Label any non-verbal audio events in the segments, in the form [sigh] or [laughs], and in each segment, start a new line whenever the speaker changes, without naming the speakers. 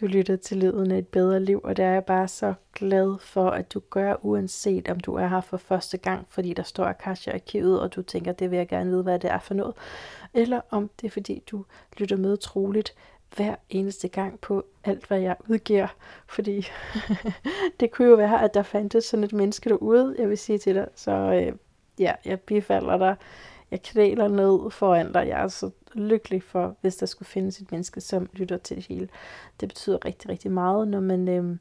du lytter til Lyden af et bedre liv, og det er jeg bare så glad for, at du gør, uanset om du er her for første gang, fordi der står Akasha Arkivet, og du tænker, det vil jeg gerne vide, hvad det er for noget, eller om det er, fordi du lytter med troligt hver eneste gang på alt, hvad jeg udgiver, fordi [laughs] det kunne jo være, at der fandtes sådan et menneske derude, jeg vil sige til dig, så øh, ja, jeg bifalder dig, jeg kvæler ned foran dig, jeg er så lykkelig for, hvis der skulle findes et menneske, som lytter til det hele. Det betyder rigtig, rigtig meget, når man øh,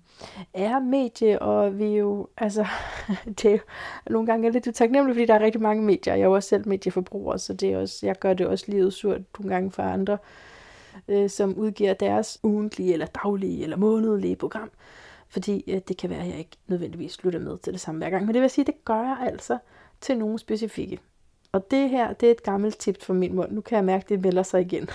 er medie, og vi jo, altså, [laughs] det er jo nogle gange er lidt utaknemmeligt, fordi der er rigtig mange medier. Jeg er jo også selv medieforbruger, så det er også, jeg gør det også livet surt nogle gange for andre, øh, som udgiver deres ugentlige, eller daglige, eller månedlige program. Fordi øh, det kan være, at jeg ikke nødvendigvis lytter med til det samme hver gang. Men det vil sige, at det gør jeg altså til nogle specifikke. Og det her, det er et gammelt tip fra min mund. Nu kan jeg mærke, at det melder sig igen.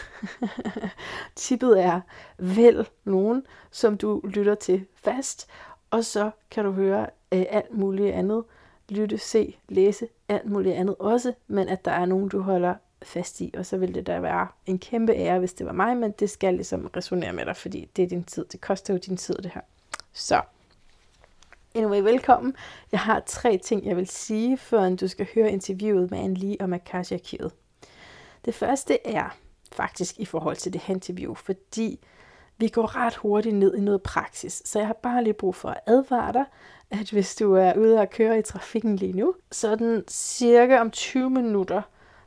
[laughs] Tippet er, vælg nogen, som du lytter til fast, og så kan du høre øh, alt muligt andet. Lytte, se, læse, alt muligt andet også, men at der er nogen, du holder fast i, og så vil det da være en kæmpe ære, hvis det var mig, men det skal ligesom resonere med dig, fordi det er din tid. Det koster jo din tid, det her. Så, Anyway, velkommen. Jeg har tre ting, jeg vil sige, før du skal høre interviewet med Anne Lee og Akasha Arkivet. Det første er faktisk i forhold til det her interview, fordi vi går ret hurtigt ned i noget praksis. Så jeg har bare lige brug for at advare dig, at hvis du er ude og køre i trafikken lige nu, så den cirka om 20 minutter,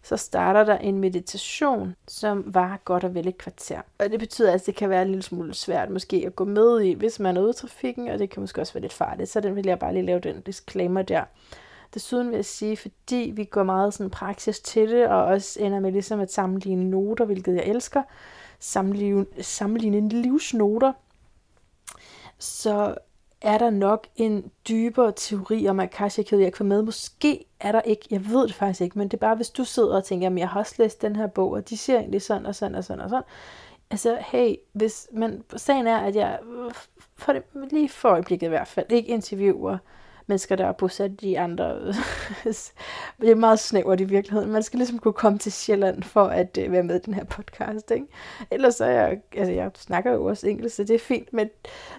så starter der en meditation, som var godt og vel et kvarter. Og det betyder, at det kan være en lille smule svært måske at gå med i, hvis man er ude i trafikken, og det kan måske også være lidt farligt. Så den vil jeg bare lige lave den disclaimer der. Desuden vil jeg sige, fordi vi går meget sådan praksis til det, og også ender med ligesom at sammenligne noter, hvilket jeg elsker, sammenligne, sammenligne livsnoter, så er der nok en dybere teori om Akasha-kæde, jeg kan med. Måske er der ikke, jeg ved det faktisk ikke, men det er bare, hvis du sidder og tænker, jamen jeg har også læst den her bog, og de siger egentlig sådan og sådan og sådan og sådan. Altså, hey, hvis, man, sagen er, at jeg øh, for det, lige for øjeblikket i hvert fald, ikke interviewer mennesker, der er bosat i andre. [laughs] det er meget snævert i virkeligheden. Man skal ligesom kunne komme til Sjælland for at øh, være med i den her podcast. Ikke? Ellers så er jeg, altså jeg snakker jo også engelsk, så det er fint, men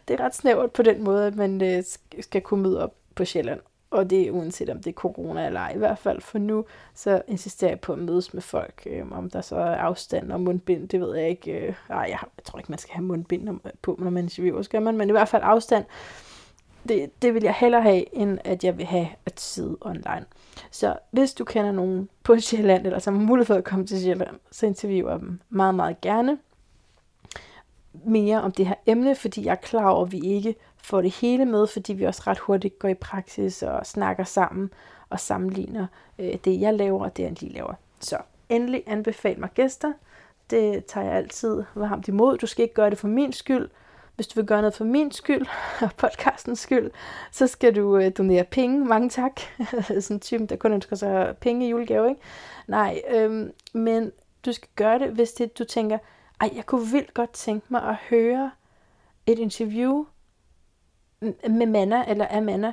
det er ret snævert på den måde, at man øh, skal kunne møde op på Sjælland. Og det er uanset om det er corona eller ej. I hvert fald for nu, så insisterer jeg på at mødes med folk. Øh, om der så er afstand og mundbind, det ved jeg ikke. Øh, ej, jeg, jeg tror ikke, man skal have mundbind på, når man interviewer, skal man. Men i hvert fald afstand det, det vil jeg hellere have, end at jeg vil have at sidde online. Så hvis du kender nogen på [laughs] Sjælland, eller som har mulighed for at komme til Sjælland, så interviewer dem meget, meget gerne mere om det her emne, fordi jeg er klar over, at vi ikke får det hele med, fordi vi også ret hurtigt går i praksis og snakker sammen og sammenligner øh, det, jeg laver og det, han lige laver. Så endelig anbefal mig gæster. Det tager jeg altid varmt imod. Du skal ikke gøre det for min skyld, hvis du vil gøre noget for min skyld [laughs] og podcastens skyld, så skal du øh, donere penge. Mange tak. [laughs] Sådan en type, der kun ønsker sig penge i julegave, ikke? Nej, øhm, men du skal gøre det, hvis det, du tænker, ej, jeg kunne vildt godt tænke mig at høre et interview med Manna eller Amanda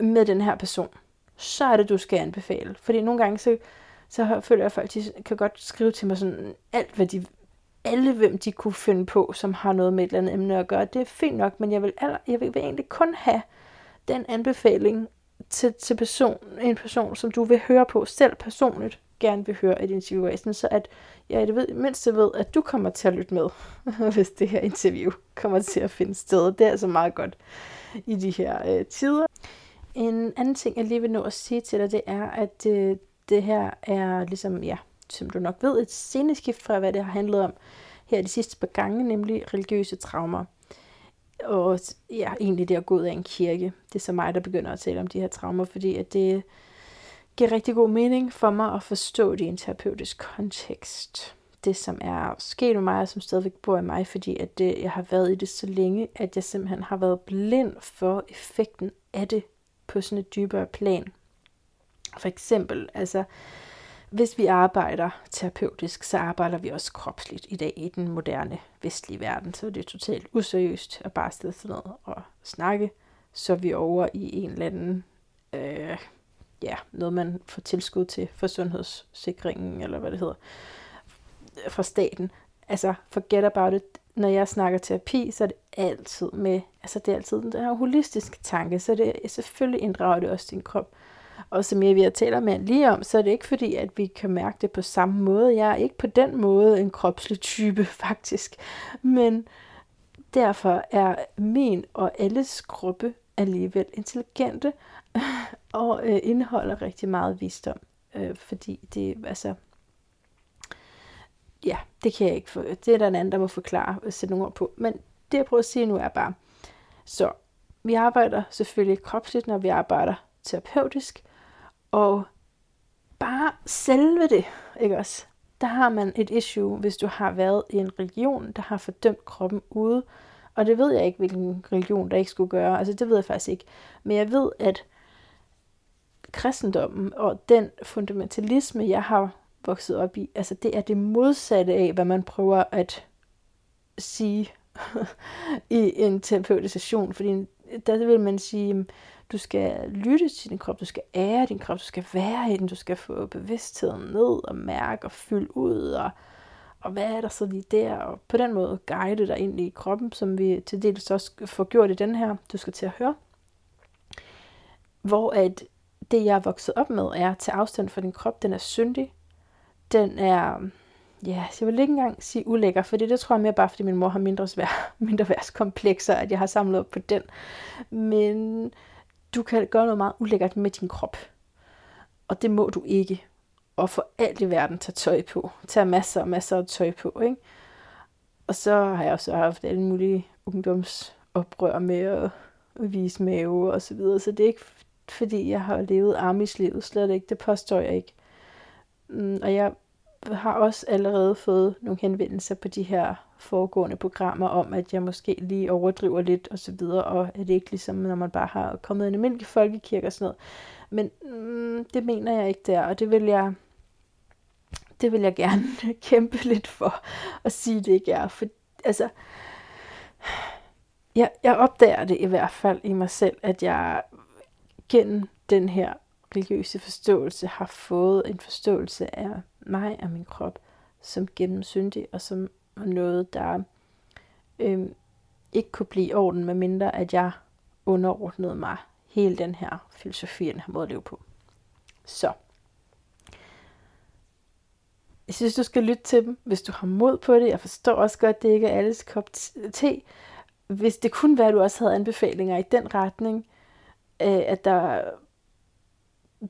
med den her person. Så er det, du skal anbefale. Fordi nogle gange, så, så føler jeg, at folk de kan godt skrive til mig sådan alt, hvad de alle, hvem de kunne finde på, som har noget med et eller andet emne at gøre. Det er fint nok, men jeg vil, aller, jeg vil egentlig kun have den anbefaling til, til person, en person, som du vil høre på selv personligt, gerne vil høre et interview af, så at jeg det ved, mindst jeg ved, at du kommer til at lytte med, [laughs] hvis det her interview kommer til at finde sted. Det er altså meget godt i de her øh, tider. En anden ting, jeg lige vil nå at sige til dig, det er, at øh, det her er ligesom, ja, som du nok ved, et sceneskift fra, hvad det har handlet om her de sidste par gange, nemlig religiøse traumer. Og ja, egentlig det at gå ud af en kirke. Det er så mig, der begynder at tale om de her traumer, fordi at det giver rigtig god mening for mig at forstå det i en terapeutisk kontekst. Det, som er sket med mig, og som stadigvæk bor i mig, fordi at det, jeg har været i det så længe, at jeg simpelthen har været blind for effekten af det på sådan et dybere plan. For eksempel, altså, hvis vi arbejder terapeutisk, så arbejder vi også kropsligt i dag i den moderne vestlige verden. Så det er totalt useriøst at bare sidde sådan noget og snakke. Så er vi over i en eller anden, øh, ja, noget man får tilskud til for sundhedssikringen, eller hvad det hedder, fra staten. Altså, forget about it. når jeg snakker terapi, så er det altid med, altså det er altid den her holistiske tanke, så det er selvfølgelig inddrager det også din krop. Og som jeg vil taler med lige om, så er det ikke fordi, at vi kan mærke det på samme måde. Jeg er ikke på den måde en kropslig type, [laughs] faktisk. Men derfor er min og alles kroppe alligevel intelligente [laughs] og øh, indeholder rigtig meget visdom. Øh, fordi det, altså, ja, det kan jeg ikke få. Det er der en anden, der må forklare og sætte nogle ord på. Men det jeg prøver at sige nu er bare, så vi arbejder selvfølgelig kropsligt, når vi arbejder terapeutisk, og bare selve det, ikke også? Der har man et issue, hvis du har været i en religion, der har fordømt kroppen ude. Og det ved jeg ikke, hvilken religion der ikke skulle gøre. Altså det ved jeg faktisk ikke. Men jeg ved, at kristendommen og den fundamentalisme, jeg har vokset op i, altså det er det modsatte af, hvad man prøver at sige [laughs] i en terapeutisk session. Fordi der vil man sige, du skal lytte til din krop, du skal ære din krop, du skal være i den, du skal få bevidstheden ned og mærke og fylde ud, og, og hvad er der så lige der, og på den måde guide dig ind i kroppen, som vi til dels også får gjort i den her, du skal til at høre. Hvor at det, jeg er vokset op med, er at tage afstand fra din krop, den er syndig, den er, ja, jeg vil ikke engang sige ulækker, for det tror jeg mere bare, fordi min mor har mindre, svær, [laughs] mindre komplekser, at jeg har samlet op på den. Men du kan gøre noget meget ulækkert med din krop. Og det må du ikke. Og for alt i verden tage tøj på. Tag masser og masser af tøj på, ikke? Og så har jeg også haft alle mulige ungdomsoprør med at vise mave og så videre. Så det er ikke fordi, jeg har levet armislivet. Slet ikke. Det påstår jeg ikke. Mm, og jeg har også allerede fået nogle henvendelser på de her foregående programmer om, at jeg måske lige overdriver lidt og så videre, og er det ikke ligesom, når man bare har kommet en almindelig folkekirke og sådan noget. Men mm, det mener jeg ikke der, og det vil jeg, det vil jeg gerne [laughs] kæmpe lidt for at sige, det ikke er. For, altså, jeg, jeg opdager det i hvert fald i mig selv, at jeg gennem den her religiøse forståelse har fået en forståelse af mig og min krop som gennemsyndig og som noget, der øh, ikke kunne blive i orden, med mindre at jeg underordnede mig hele den her filosofi, den her måde at leve på. Så. Jeg synes, du skal lytte til dem, hvis du har mod på det. Jeg forstår også godt, at det ikke er alles kop te. Hvis det kunne være, at du også havde anbefalinger i den retning, øh, at der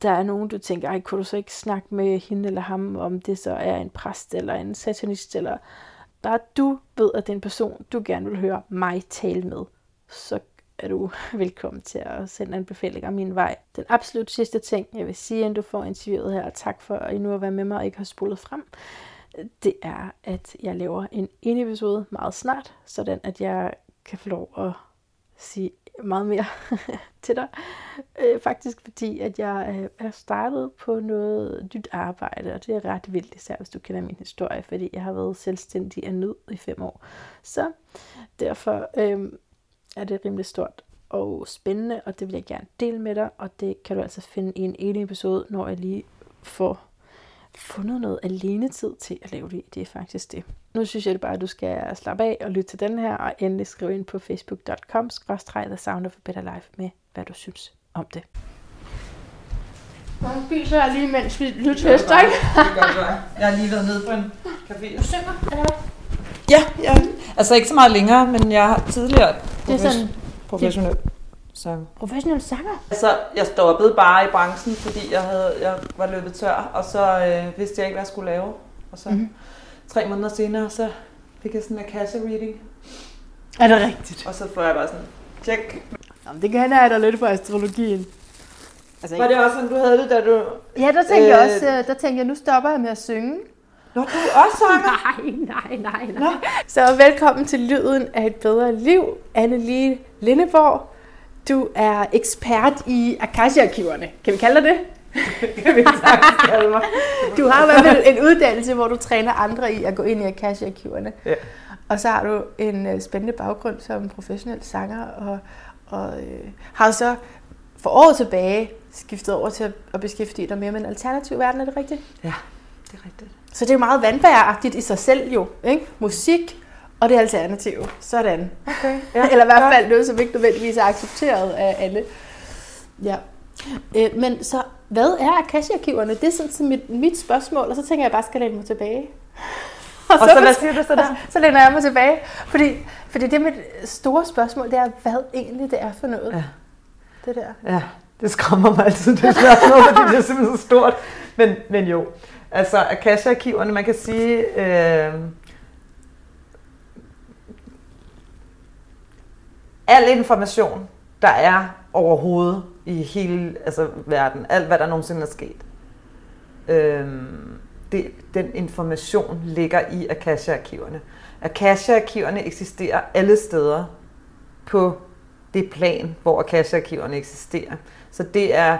der er nogen, du tænker, ej, kunne du så ikke snakke med hende eller ham, om det så er en præst eller en satanist, eller bare du ved, at det er en person, du gerne vil høre mig tale med, så er du [laughs] velkommen til at sende anbefalinger min vej. Den absolut sidste ting, jeg vil sige, inden du får interviewet her, og tak for at I nu at være med mig og ikke har spolet frem, det er, at jeg laver en ene episode meget snart, sådan at jeg kan få lov at sige meget mere [laughs] til dig. Øh, faktisk fordi, at jeg øh, er startet på noget nyt arbejde, og det er ret vildt, især hvis du kender min historie, fordi jeg har været selvstændig af nød i fem år. Så derfor øh, er det rimelig stort og spændende, og det vil jeg gerne dele med dig, og det kan du altså finde i en ene episode, når jeg lige får fundet noget alene tid til at lave det. Det er faktisk det. Nu synes jeg bare, at du skal slappe af og lytte til den her, og endelig skrive ind på facebook.com The Sound of a Better Life med, hvad du synes om det. Man spiser jeg lige, mens vi tester, ikke?
det gør du Jeg har lige været nede på en café.
Du synger, eller
Ja, ja. Altså ikke så meget længere, men jeg har tidligere
det er sådan,
professionelt
sanger. Professionel sanger?
Altså, jeg stoppede bare i branchen, fordi jeg, havde, jeg var løbet tør, og så øh, vidste jeg ikke, hvad jeg skulle lave. Og så mm-hmm. tre måneder senere, så fik jeg sådan en Akasha reading.
Er det rigtigt?
Og så får jeg bare sådan, tjek.
Jamen, det kan jeg da lidt for astrologien.
Altså, var det også sådan, du havde det, da du...
Ja, der tænkte øh... jeg også, øh, der tænkte jeg, nu stopper jeg med at synge.
Nå, du er også sanger? [laughs]
nej, nej, nej, nej. Nå. Så velkommen til Lyden af et bedre liv, Anne-Lie Lindeborg. Du er ekspert i Akasha-arkiverne. Kan vi kalde dig det? [laughs] Du har i hvert fald en uddannelse, hvor du træner andre i at gå ind i Akasha-arkiverne. Ja. Og så har du en øh, spændende baggrund som professionel sanger, og, og øh, har så for år tilbage skiftet over til at beskæftige dig mere med en alternativ verden, er det rigtigt?
Ja, det er rigtigt.
Så det er jo meget vandbæragtigt i sig selv jo, ikke? Musik
og det er alternativet. Sådan.
Okay.
Ja, Eller i hvert fald noget, som ikke nødvendigvis er accepteret af alle. Ja. Øh, men så, hvad er Akasha-arkiverne? Det er sådan så mit, mit spørgsmål, og så tænker jeg bare, skal jeg læne mig tilbage.
Og, og så, så hvad siger du så der?
Så læner jeg mig tilbage. Fordi, fordi det mit store spørgsmål, det er, hvad egentlig det er for noget.
Ja.
Det der.
Ja, det skræmmer mig altid, det spørgsmål, [laughs] fordi det er simpelthen så stort. Men, men jo, altså Akasha-arkiverne, man kan sige, øh, al information, der er overhovedet i hele altså, verden, alt hvad der nogensinde er sket, øh, det, den information ligger i Akasha-arkiverne. Akasha-arkiverne eksisterer alle steder på det plan, hvor Akasha-arkiverne eksisterer. Så det er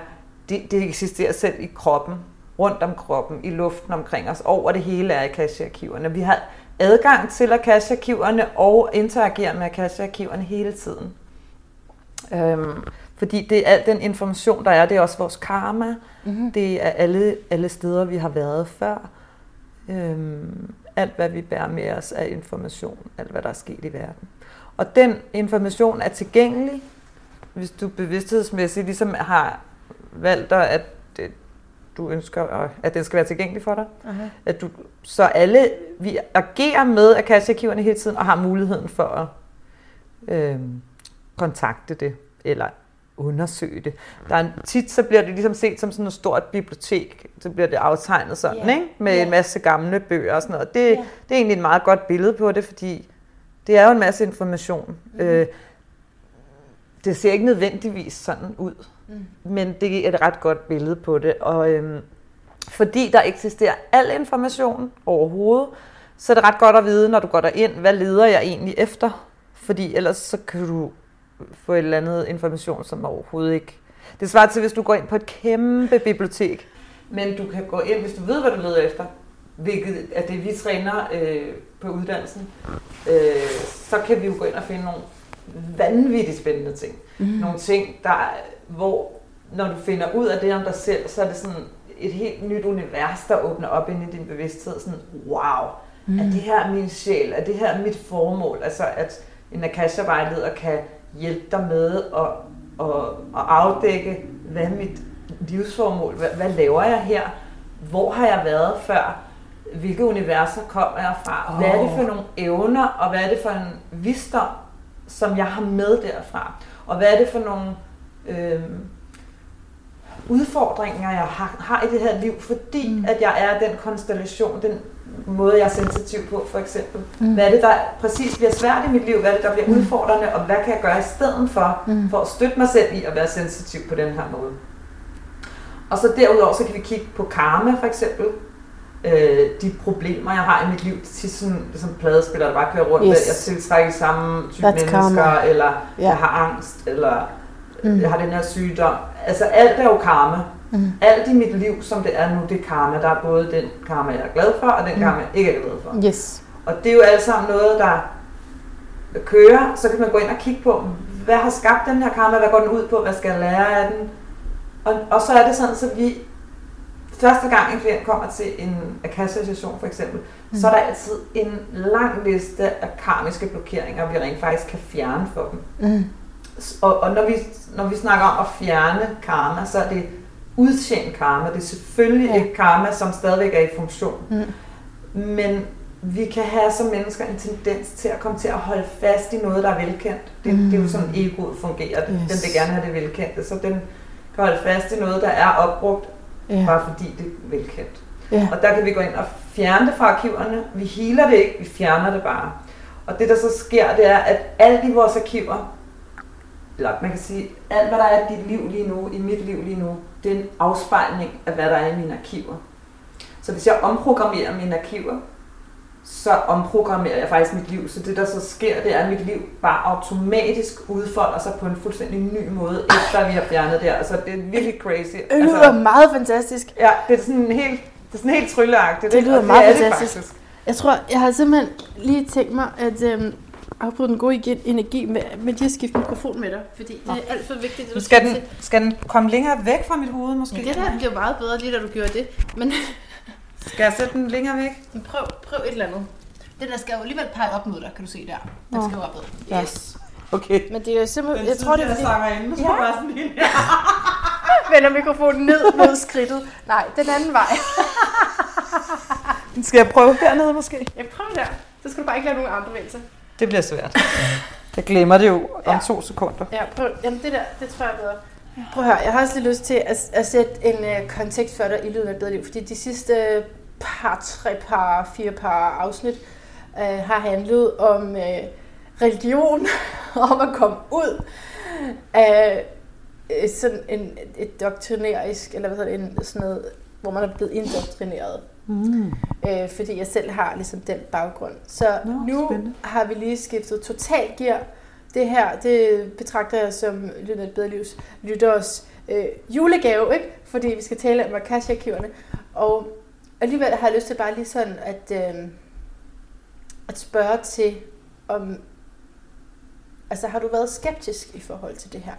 det, det eksisterer selv i kroppen, rundt om kroppen, i luften omkring os, over det hele er Akasha-arkiverne. Vi har adgang til Akasha-arkiverne og interagerer med Akasha-arkiverne hele tiden. Øhm, fordi det er al den information, der er, det er også vores karma. Mm-hmm. Det er alle, alle steder, vi har været før. Øhm, alt, hvad vi bærer med os af information. Alt, hvad der er sket i verden. Og den information er tilgængelig, hvis du bevidsthedsmæssigt ligesom har valgt at du ønsker, at den skal være tilgængelig for dig. Uh-huh. At du, så alle, vi agerer med akasha hele tiden, og har muligheden for at øh, kontakte det, eller undersøge det. Der er, tit så bliver det ligesom set som sådan et stort bibliotek, så bliver det aftegnet sådan, yeah. ikke? med yeah. en masse gamle bøger og sådan noget. Det, yeah. det er egentlig et meget godt billede på det, fordi det er jo en masse information. Mm. Øh, det ser ikke nødvendigvis sådan ud, mm. men det er et ret godt billede på det. Og øhm, fordi der eksisterer al information overhovedet, så er det ret godt at vide, når du går derind, hvad leder jeg egentlig efter? Fordi ellers så kan du få et eller andet information, som overhovedet ikke... Det svarer til, hvis du går ind på et kæmpe bibliotek, men du kan gå ind, hvis du ved, hvad du leder efter, hvilket er det, vi træner øh, på uddannelsen, øh, så kan vi jo gå ind og finde nogle vanvittigt spændende ting. Mm. Nogle ting, der, hvor når du finder ud af det om dig selv, så er det sådan et helt nyt univers, der åbner op ind i din bevidsthed. Sådan, wow, mm. er det her min sjæl? Er det her mit formål? Altså, at en Akasha-vejleder kan hjælpe dig med at, at, at afdække, hvad er mit livsformål? Hvad, hvad laver jeg her? Hvor har jeg været før? Hvilke universer kommer jeg fra? Hvad er det for nogle evner, og hvad er det for en visdom, som jeg har med derfra? Og hvad er det for nogle øh, udfordringer, jeg har, har i det her liv, fordi mm. at jeg er den konstellation, den måde, jeg er sensitiv på, for eksempel. Mm. Hvad er det, der præcis bliver svært i mit liv? Hvad er det, der bliver mm. udfordrende? Og hvad kan jeg gøre i stedet for, mm. for at støtte mig selv i at være sensitiv på den her måde? Og så derudover, så kan vi kigge på karma, for eksempel øh, de problemer, jeg har i mit liv. Til sådan, som pladespiller, der bare kører rundt. Yes. Jeg tiltrækker samme type That's mennesker, karma. eller yeah. jeg har angst, eller mm. jeg har den her sygdom. Altså alt er jo karma. Mm. Alt i mit liv, som det er nu, det er karma. Der er både den karma, jeg er glad for, og den mm. karma, jeg ikke er glad for.
Yes.
Og det er jo alt sammen noget, der kører. Så kan man gå ind og kigge på, hvad har skabt den her karma? Hvad går den ud på? Hvad skal jeg lære af den? Og, og så er det sådan, så vi første gang en klient kommer til en akassia-session for eksempel, mm. så er der altid en lang liste af karmiske blokeringer, vi rent faktisk kan fjerne for dem. Mm. Og, og når, vi, når vi snakker om at fjerne karma, så er det udtjent karma. Det er selvfølgelig ja. et karma, som stadigvæk er i funktion. Mm. Men vi kan have som mennesker en tendens til at komme til at holde fast i noget, der er velkendt. Det, mm. det er jo sådan, egoet fungerer. Yes. Den vil gerne have det velkendte, så den kan holde fast i noget, der er opbrugt ja. bare fordi det er velkendt. Ja. Og der kan vi gå ind og fjerne det fra arkiverne. Vi healer det ikke, vi fjerner det bare. Og det der så sker, det er, at alt i vores arkiver, eller man kan sige, alt hvad der er i dit liv lige nu, i mit liv lige nu, det er en afspejling af, hvad der er i mine arkiver. Så hvis jeg omprogrammerer mine arkiver, så omprogrammerer jeg faktisk mit liv. Så det, der så sker, det er, at mit liv bare automatisk udfolder sig på en fuldstændig ny måde, efter vi har fjernet det her. Altså, det er virkelig crazy.
Det lyder altså, meget fantastisk.
Ja, det er sådan helt, det er sådan helt trylleagtigt.
Det lyder meget det fantastisk. Det jeg tror, jeg har simpelthen lige tænkt mig at øhm, afbryde den gode energi med, med lige at skifte mikrofon med dig, fordi det er alt for vigtigt.
Du skal, den, skal den komme længere væk fra mit hoved måske?
Ja, det der bliver meget bedre lige da du gjorde det. Men [laughs]
skal jeg sætte den længere væk?
Prøv, prøv et eller andet.
Den der skal jo alligevel pege op mod dig, kan du se der. Den skal jo opad.
Ja.
Yes.
Okay.
Men det er jo simpelthen, jeg tror det er fordi,
sangerinde,
Ja.
bare sådan en [laughs]
vender mikrofonen ned mod skridtet. Nej, den anden vej. [laughs]
Skal jeg prøve hernede måske?
Jeg prøver der. Så skal du bare ikke lave nogen andre bevægelser.
Det bliver svært. Jeg glemmer det jo om
Ja.
to sekunder.
Ja, prøv. Jamen det der, det tror jeg bedre. Prøv at høre, jeg har også lige lyst til at, at sætte en uh, kontekst for dig i lyden af et bedre liv, fordi de sidste par, tre par, fire par afsnit uh, har handlet om uh, religion, [laughs] om at komme ud af uh, sådan en, et doktrinerisk, eller hvad hedder det, en, sådan noget, hvor man er blevet indoktrineret.
Mm.
øh, fordi jeg selv har ligesom den baggrund. Så
Nå,
nu
spændende.
har vi lige skiftet totalt gear. Det her, det betragter jeg som af et bedre livs lytteres øh, julegave, ikke? fordi vi skal tale om akasha-arkiverne. Og alligevel har jeg lyst til bare lige sådan at, øh, at spørge til, om altså har du været skeptisk i forhold til det her?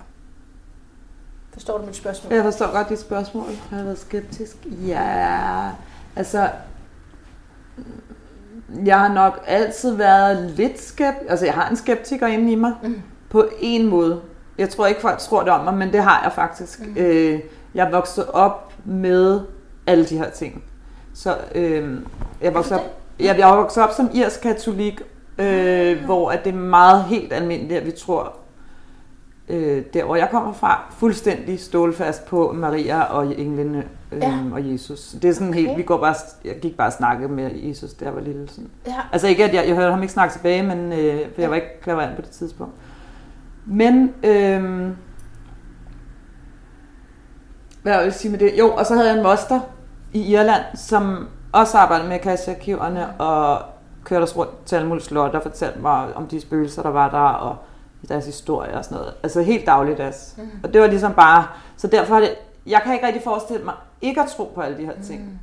Forstår du mit spørgsmål?
Jeg forstår godt dit spørgsmål. Har jeg været skeptisk? Ja, altså... Jeg har nok altid været lidt skeptisk. Altså, jeg har en skeptiker inde i mig.
Mm.
På en måde. Jeg tror ikke, folk tror det om mig, men det har jeg faktisk. Mm. Øh, jeg er vokset op med alle de her ting. Så øh, jeg vokset op, jeg, jeg vokset op som irsk katolik, øh, hvor at det er meget helt almindeligt, at vi tror, øh, der hvor jeg kommer fra, fuldstændig stålfast på Maria og englene
Ja.
og Jesus. Det er sådan
Okay.
helt, vi går bare, jeg gik bare og snakkede med Jesus, da jeg var lille. Sådan.
Ja.
Altså ikke, at jeg, jeg hørte ham ikke snakke tilbage, men øh, for jeg var ikke klaverant på det tidspunkt. Men, øh, hvad vil jeg sige med det? Jo, og så havde jeg en moster i Irland, som også arbejdede med Akasha-arkiverne og kørte os rundt til alle mulige slot og fortalte mig om de spøgelser, der var der, og deres historie og sådan noget. Altså helt dagligdags. Mm. Og det var ligesom bare... Så derfor er det... Jeg kan ikke rigtig forestille mig ikke at tro på alle de her ting. Mm.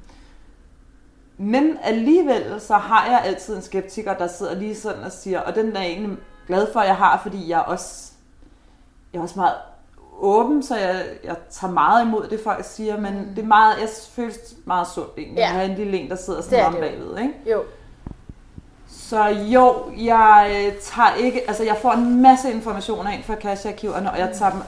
Men alligevel så har jeg altid en skeptiker, der sidder lige sådan og siger, og den er jeg egentlig glad for, at jeg har, fordi jeg er også, jeg er også meget åben, så jeg, jeg tager meget imod det, folk siger, men mm. det er meget, jeg føles meget sundt egentlig,
Ja.
at have en lille en, der sidder sådan om bagved, ikke?
Jo.
Så jo, jeg øh, tager ikke, altså jeg får en masse informationer ind fra Akasha-arkiverne, og jeg tager dem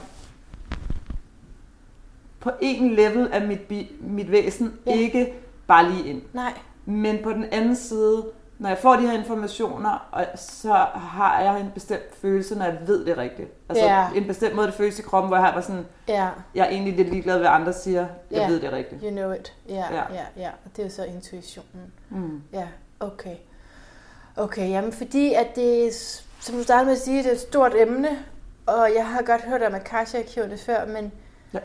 på en level af mit, bi- mit væsen,
Ja.
ikke bare lige ind.
Nej.
Men på den anden side, når jeg får de her informationer, og så har jeg en bestemt følelse, når jeg ved det rigtigt. Altså
Ja.
en bestemt måde, det føles i kroppen, hvor jeg har sådan,
Ja.
jeg er egentlig lidt ligeglad, hvad andre siger. Jeg
Ja.
ved det rigtigt.
You know it. Ja, ja,
Ja.
ja. det er jo så intuitionen.
Mm.
Ja, okay. Okay, jamen fordi at det, som du startede med at sige, det er et stort emne, og jeg har godt hørt om Akasha-arkiverne før, men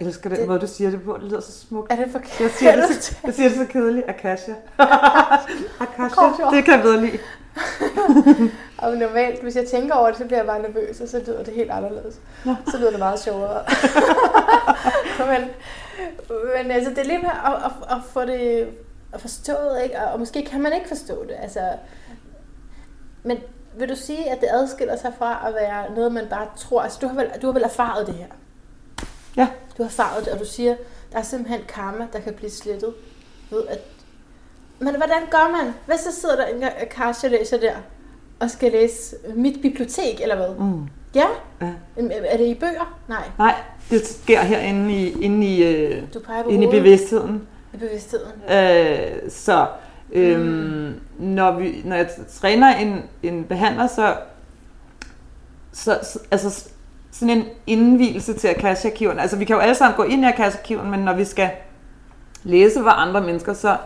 Jeg elsker den
Det-
måde, du siger det på. Det lyder så smukt.
er det forkert?
Jeg siger det, så, jeg siger det så kedeligt. Akasha. [laughs] Akasha. Det kan jeg bedre lide. [laughs]
Og normalt, hvis jeg tænker over det, så bliver jeg bare nervøs, og så lyder det helt anderledes.
Nå.
Så lyder det meget sjovere. [laughs] men, men altså, det er lige med at, at, at få det at forstået, ikke? Og, og måske kan man ikke forstå det. Altså, men vil du sige, at det adskiller sig fra at være noget, man bare tror? Altså, du har vel, du har vel erfaret det her?
Ja.
Du har erfaret det, og du siger, der er simpelthen karma, der kan blive slettet. Ved at men hvordan gør man? Hvad så sidder der en Akasha læser der, og skal læse mit bibliotek, eller hvad?
Mm.
Ja?
Ja.
Er det i bøger? Nej.
Nej, det sker herinde i, inde i, øh, inde i bevidstheden.
I bevidstheden.
Øh, så øhm, mm. når, vi, når jeg træner en, en behandler, så, så, så altså sådan en indvielse til Akasha-arkiverne. Altså vi kan jo alle sammen gå ind i Akasha-arkiverne, men når vi skal læse hvad andre mennesker, så,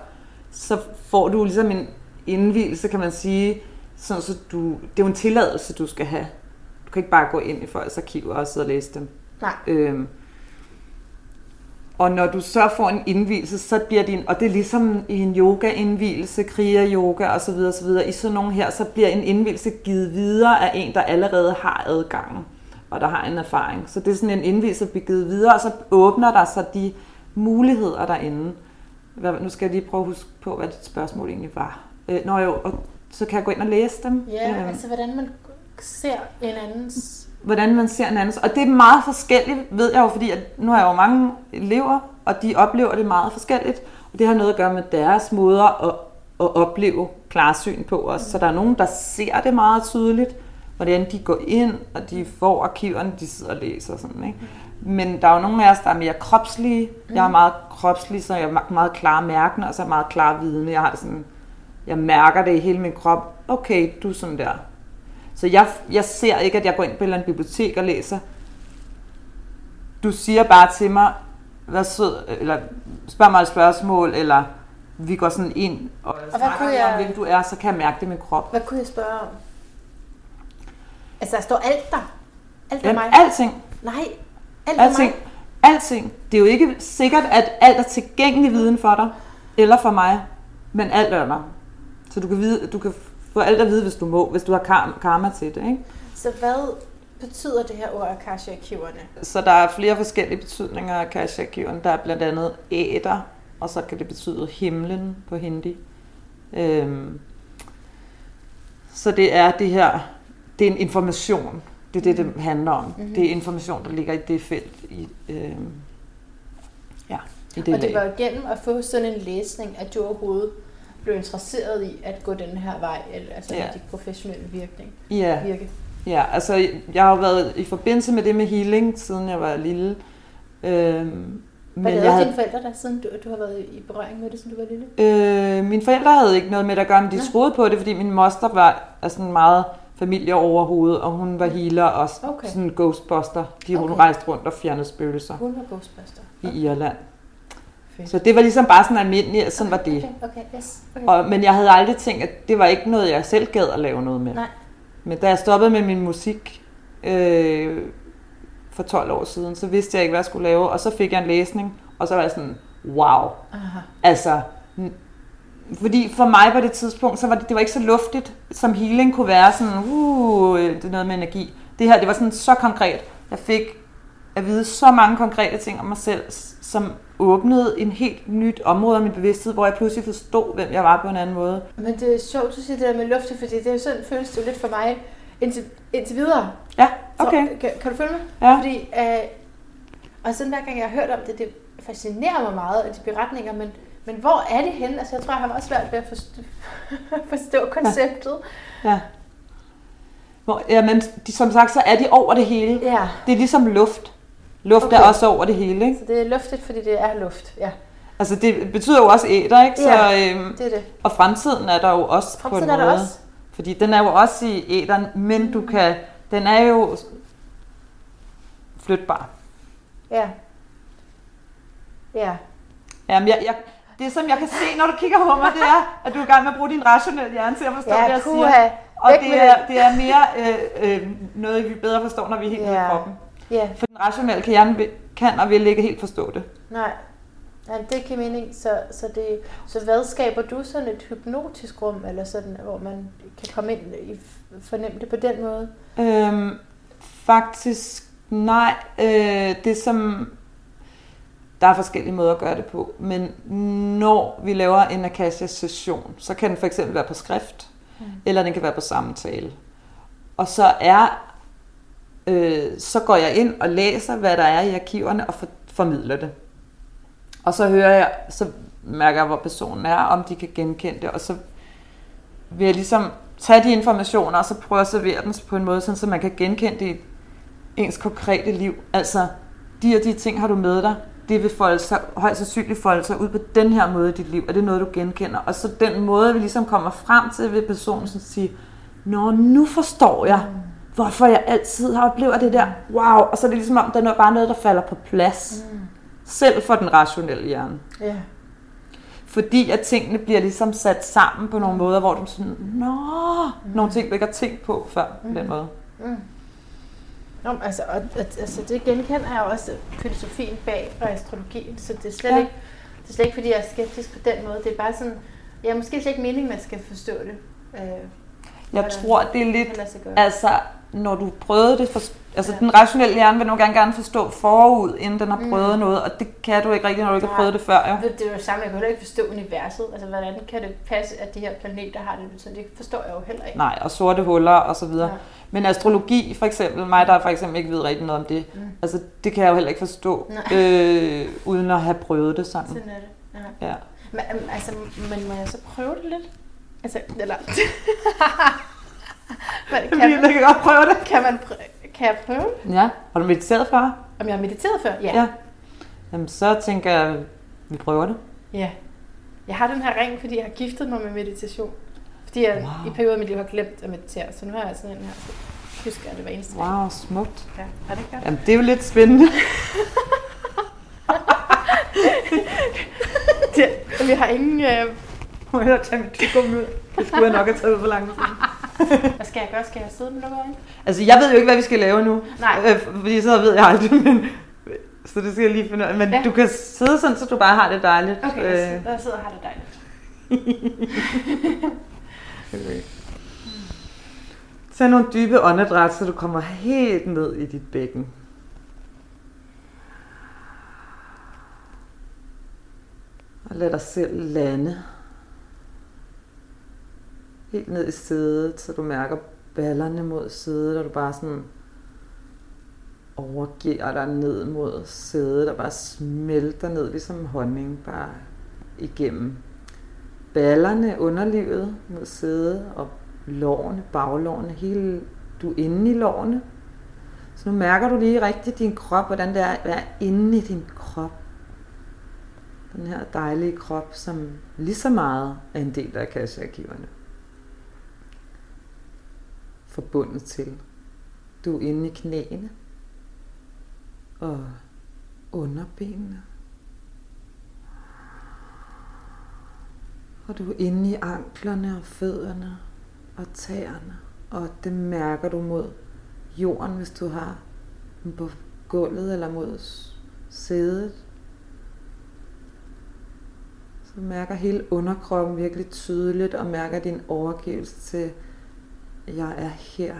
så får du ligesom en indvielse, kan man sige, sådan så du, det er jo en tilladelse, du skal have. Du kan ikke bare gå ind i folks arkiver og sidde og læse dem.
Nej.
Øhm, og når du så får en indvielse, så bliver din, og det er ligesom i en yoga-indvielse, kriya-yoga osv. osv. I sådan nogle her, så bliver en indvielse givet videre af en, der allerede har adgangen, og der har en erfaring. Så det er sådan en indvielse, der bliver givet videre, og så åbner der sig de muligheder derinde. Hvad, nu skal jeg lige prøve at huske på, hvad dit spørgsmål egentlig var. Øh, når jo, og så kan jeg gå ind og læse dem.
Ja,
Øhm,
altså hvordan man ser en andens...
hvordan man ser en andens. Og det er meget forskelligt, ved jeg jo, fordi at nu har jeg jo mange elever, og de oplever det meget forskelligt. Og det har noget at gøre med deres måder at, at opleve klarsyn på os. Så der er nogen, der ser det meget tydeligt, hvordan de går ind, og de får arkiverne, de sidder og læser sådan, ikke? Men der er jo nogle af os, der er mere kropslige. Jeg er meget kropslig, så jeg er meget klar mærkende, og så er jeg meget klar vidende. Jeg har det sådan, jeg mærker det i hele min krop. Okay, du er sådan der. Så jeg, jeg ser ikke, at jeg går ind på et eller andet bibliotek og læser. Du siger bare til mig, hvad sød, eller spørg mig et spørgsmål, eller vi går sådan ind og,
hvad
snakker
kunne
lige om,
jeg-
hvem du er, så kan jeg mærke det i min krop.
Hvad kunne jeg spørge om? Altså, der står alt der. Alt er
Jamen,
mig.
alting,
Nej, alt er
alting,
mig.
alting. Det er jo ikke sikkert, at alt er tilgængelig viden for dig, eller for mig, men alt er der. Så du kan, vide, du kan få alt at vide, hvis du må, hvis du har kar- karma til det. Ikke?
Så hvad betyder det her ord Akasha-arkiverne?
Så der er flere forskellige betydninger af Akasha-arkiven. Der er blandt andet æder, og så kan det betyde himlen på hindi. Øhm, så det er det her, det er en information. Det er det, det handler om. Mm-hmm. Det er information, der ligger i det felt. I, øhm, ja, i det
Og det var gennem at få sådan en læsning, at du overhovedet blev interesseret i at gå den her vej, eller altså
Ja.
dit professionelle virkning,
Ja,
virke.
ja, altså jeg har jo været i forbindelse med det med healing, siden jeg var lille. Øhm,
Hvad lavede havde... dine forældre der, siden du, du har været i berøring med det, siden du var lille?
Øh, mine forældre havde ikke noget med det at gøre, men de troede på det, fordi min moster var sådan meget familie over hovedet, og hun var healer og
Okay.
sådan en ghostbuster. De, Hun
Okay.
rejste rundt og fjernede spøgelser
Hun var Ghostbuster.
i Irland.
Fedt.
Så det var ligesom bare sådan almindeligt, sådan var det.
Okay, okay, yes. Okay.
Og, men jeg havde aldrig tænkt, at det var ikke noget, jeg selv gad at lave noget med.
Nej.
Men da jeg stoppede med min musik øh, for 12 år siden, så vidste jeg ikke, hvad jeg skulle lave. Og så fik jeg en læsning, og så var jeg sådan, wow.
Aha.
Altså, fordi for mig på det tidspunkt, så var det, det var ikke så luftigt, som healing kunne være sådan, uh, det er noget med energi. Det her, det var sådan så konkret. Jeg fik at vide så mange konkrete ting om mig selv, som åbnede en helt nyt område af min bevidsthed, hvor jeg pludselig forstod, hvem jeg var på en anden måde.
Men det er sjovt, du siger det der med luftigt, fordi det er sådan, føles det jo lidt for mig indtil, indtil videre.
Ja, okay.
Så, kan, kan du følge mig?
Ja.
Fordi, øh, og sådan hver gang jeg har hørt om det, det fascinerer mig meget de beretninger, men, men hvor er det henne? Altså jeg tror, jeg har også svært ved at forstå, [laughs] forstå konceptet.
Ja. Hvor, jamen, de, som sagt, så er de over det hele.
Ja,
Det er ligesom luft. Luft okay. Er også over det hele, ikke?
så det er luftigt, fordi det er luft. Ja,
Altså, det betyder jo også æder, ikke? Så,
Ja.
øhm,
det er det.
og fremtiden er der jo også på
Fremtiden
en
er
måde.
der også.
Fordi den er jo også i æderen, men du kan, den er jo flytbar.
Ja. Ja.
Jamen, jeg, jeg, det som jeg kan se, når du kigger på mig, det er, at du er i gang med at bruge din rationelle hjerne til at forstå,
Ja,
jeg siger.
puha.
Og
Væk
det er, det er mere øh, øh, noget, vi bedre forstår, når vi er helt ja. i kroppen.
Ja,
For den rationelle kan, hjerne, kan og vil ikke helt forstå det.
nej. Nej, det giver mening. Så, så, det, så hvad skaber du sådan et hypnotisk rum, eller sådan, hvor man kan komme ind i fornemme det på den måde?
Øhm, faktisk nej. Øh, det som... Der er forskellige måder at gøre det på, men når vi laver en Akasha-session, så kan den for eksempel være på skrift, mm. eller den kan være på samtale. Og så er, øh, så går jeg ind og læser, hvad der er i arkiverne, og for, formidler det. Og så hører jeg, så mærker jeg, hvor personen er, om de kan genkende det, og så vil jeg ligesom tage de informationer, og så prøve at servere dem på en måde, sådan, så man kan genkende det i ens konkrete liv. Altså, de og de ting har du med dig, det vil folde sig, højst sandsynligt folde sig ud på den her måde i dit liv. Er det noget, du genkender? Og så den måde, vi ligesom kommer frem til ved personen, som siger, Nå, nu forstår jeg, hvorfor jeg altid har oplevet det der. Wow! Og så er det ligesom om, der er bare noget, der falder på plads. Mm. Selv for den rationelle hjerne.
Ja.
Fordi at tingene bliver ligesom sat sammen på nogle måder, hvor du sådan, nå, mm. nogle ting, du ikke har tænkt på før på den måde.
Nå, altså, og, altså, det genkender jeg også filosofien bag og astrologien, så det er slet,
Ja.
ikke, det er slet ikke, fordi jeg er skeptisk på den måde. Det er bare sådan, ja, måske slet ikke meningen, man skal forstå det. Øh,
Jeg
hvordan
tror, det er lidt, altså, når du prøvede det, for, altså
Ja.
den rationelle hjerne vil nu gerne gerne forstå forud, inden den har prøvet mm. noget, og det kan du ikke rigtig, når du ikke har
Nej.
prøvet det før, jo.
Det er jo samme, jeg kan heller ikke forstå universet. Altså, hvordan kan det passe, at de her planeter har det betydning? Det forstår jeg jo heller ikke.
Nej, og sorte huller og så videre.
Ja.
Men astrologi, for eksempel, mig der for eksempel ikke ved rigtig noget om det,
Mm.
altså det kan jeg jo heller ikke forstå,
Nej.
øh, uden at have prøvet det sådan.
Sådan er det. Ja.
Ja.
Men, øhm, altså, men må jeg så prøve det lidt? Altså, eller... [laughs]
Hvad, kan, man, jeg kan godt prøve det.
Kan, man prøve, kan jeg prøve?
Ja. Har du mediteret før?
Om jeg har mediteret før? Ja.
ja. Jamen, så tænker jeg, vi prøver det.
Ja. Jeg har den her ring, fordi jeg har giftet mig med meditation. Fordi jeg wow. i perioder af mit liv har glemt at meditere. Så nu har jeg sådan en her. Så husker jeg det hver eneste
dag. Wow, smukt.
Ja, er det godt?
Jamen, det er jo lidt spændende. [laughs] [laughs]
det, vi har ingen... Øh...
Må jeg tage mit tyggegummi ud? Det skulle jeg nok have taget for lang tid.
Hvad skal jeg gøre? Skal jeg sidde med lukkede øjne?
Altså, jeg ved jo ikke, hvad vi skal lave nu.
Nej.
Øh, fordi så ved jeg aldrig, [laughs] men... Så det skal jeg lige finde ud af. Men ja. du kan sidde sådan, så du bare har det dejligt.
Okay, øh. jeg sidder og har det dejligt
okay. Tag nogle dybe åndedræt, så du kommer helt ned i dit bækken. Og lad dig selv lande. Helt ned i sædet, så du mærker ballerne mod sædet, og du bare sådan overgiver dig ned mod sædet, og bare smelter ned ligesom honning, bare igennem ballerne, underlivet mod sæde og lårene, baglårene, hele, du er inde i lårene. Så nu mærker du lige rigtigt din krop, hvordan det er at være inde i din krop. Den her dejlige krop, som lige så meget er en del af akasha-arkiverne. Forbundet til. Du er inde i knæene og underbenene. Og du er inde i anklerne og fødderne og tæerne. Og det mærker du mod jorden, hvis du har den på gulvet eller mod sædet. Så mærker hele underkroppen virkelig tydeligt og mærker din overgivelse til, jeg er her.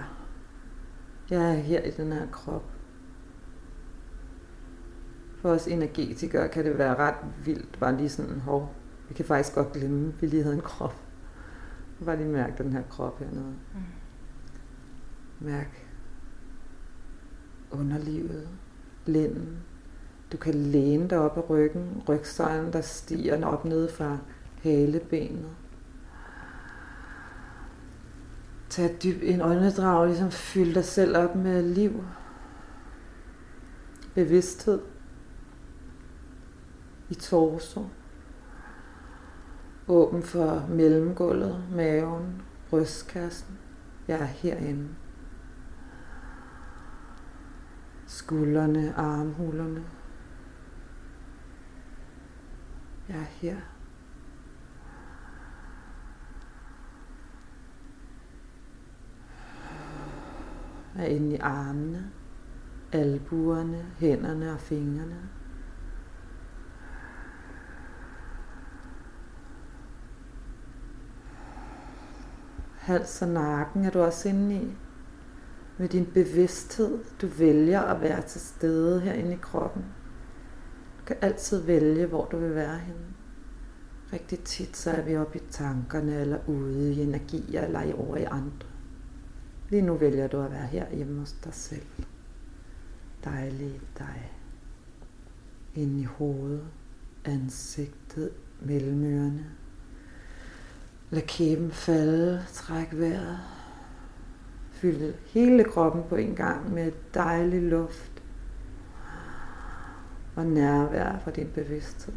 Jeg er her i den her krop. For os energetikere kan det være ret vildt, bare lige sådan, hov, vi kan faktisk godt glemme, at vi lige havde en krop. Bare lige mærke den her krop hernede. Mm. Mærk underlivet, lænden. Du kan læne dig op i ryggen, rygsøjlen, der stiger op ned fra halebenet. Tag dyb en åndedrag, ligesom fyld dig selv op med liv, bevidsthed i torso. Åben for mellemgulvet, maven, brystkassen. Jeg er herinde. Skuldrene, armhulerne. Jeg er her. Jeg er inde i armene, albuerne, hænderne og fingrene. Hals og nakken er du også inde i. Med din bevidsthed, du vælger at være til stede herinde i kroppen. Du kan altid vælge, hvor du vil være henne. Rigtig tit så er vi oppe i tankerne, eller ude i energier, eller over i andre. Lige nu vælger du at være her hjemme hos dig selv. Dejlig dig. Ind i hovedet, ansigtet, mellemørerne. Lad kæben falde, træk vejret. Fyld hele kroppen på en gang med dejlig luft og nærvær for din bevidsthed.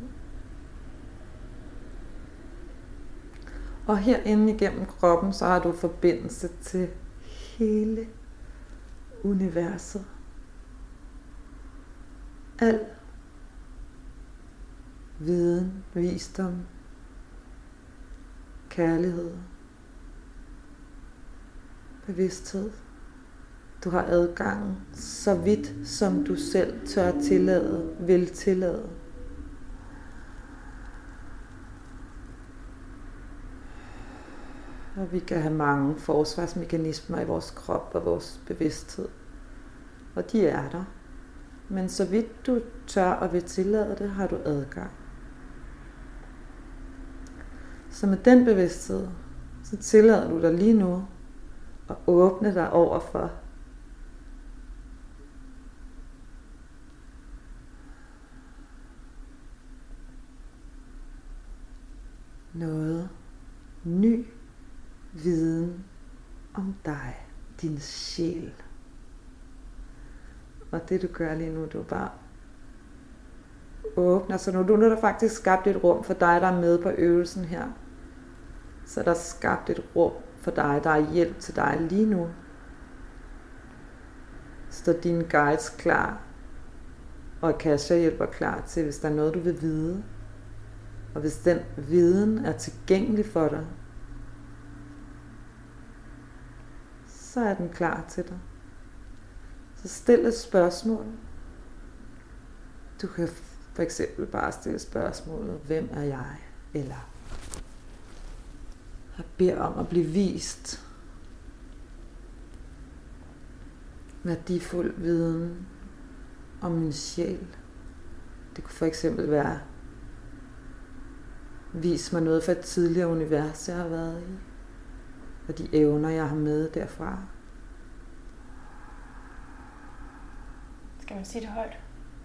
Og herinde igennem kroppen, så har du forbindelse til hele universet. Al viden, visdom, kærlighed, bevidsthed. Du har adgang så vidt, som du selv tør tillade, vil tillade. Og vi kan have mange forsvarsmekanismer i vores krop og vores bevidsthed. Og de er der. Men så vidt du tør og vil tillade det, har du adgang. Så med den bevidsthed, så tillader du dig lige nu at åbne dig over for noget ny viden om dig, din sjæl. Og det du gør lige nu, du bare åbner. Så nu, nu er der faktisk skabt et rum for dig, der er med på øvelsen her. Så der skabt et rum for dig, der er hjælp til dig lige nu. Står dine guides klar, og Akasha hjælper klar til, hvis der er noget, du vil vide. Og hvis den viden er tilgængelig for dig, så er den klar til dig. Så stil et spørgsmål. Du kan for eksempel bare stille spørgsmålet, hvem er jeg? Eller jeg beder om at blive vist værdifuld viden om min sjæl. Det kunne for eksempel være, vis mig noget fra et tidligere univers, jeg har været i, og de evner, jeg har med derfra.
Skal man sige det højt?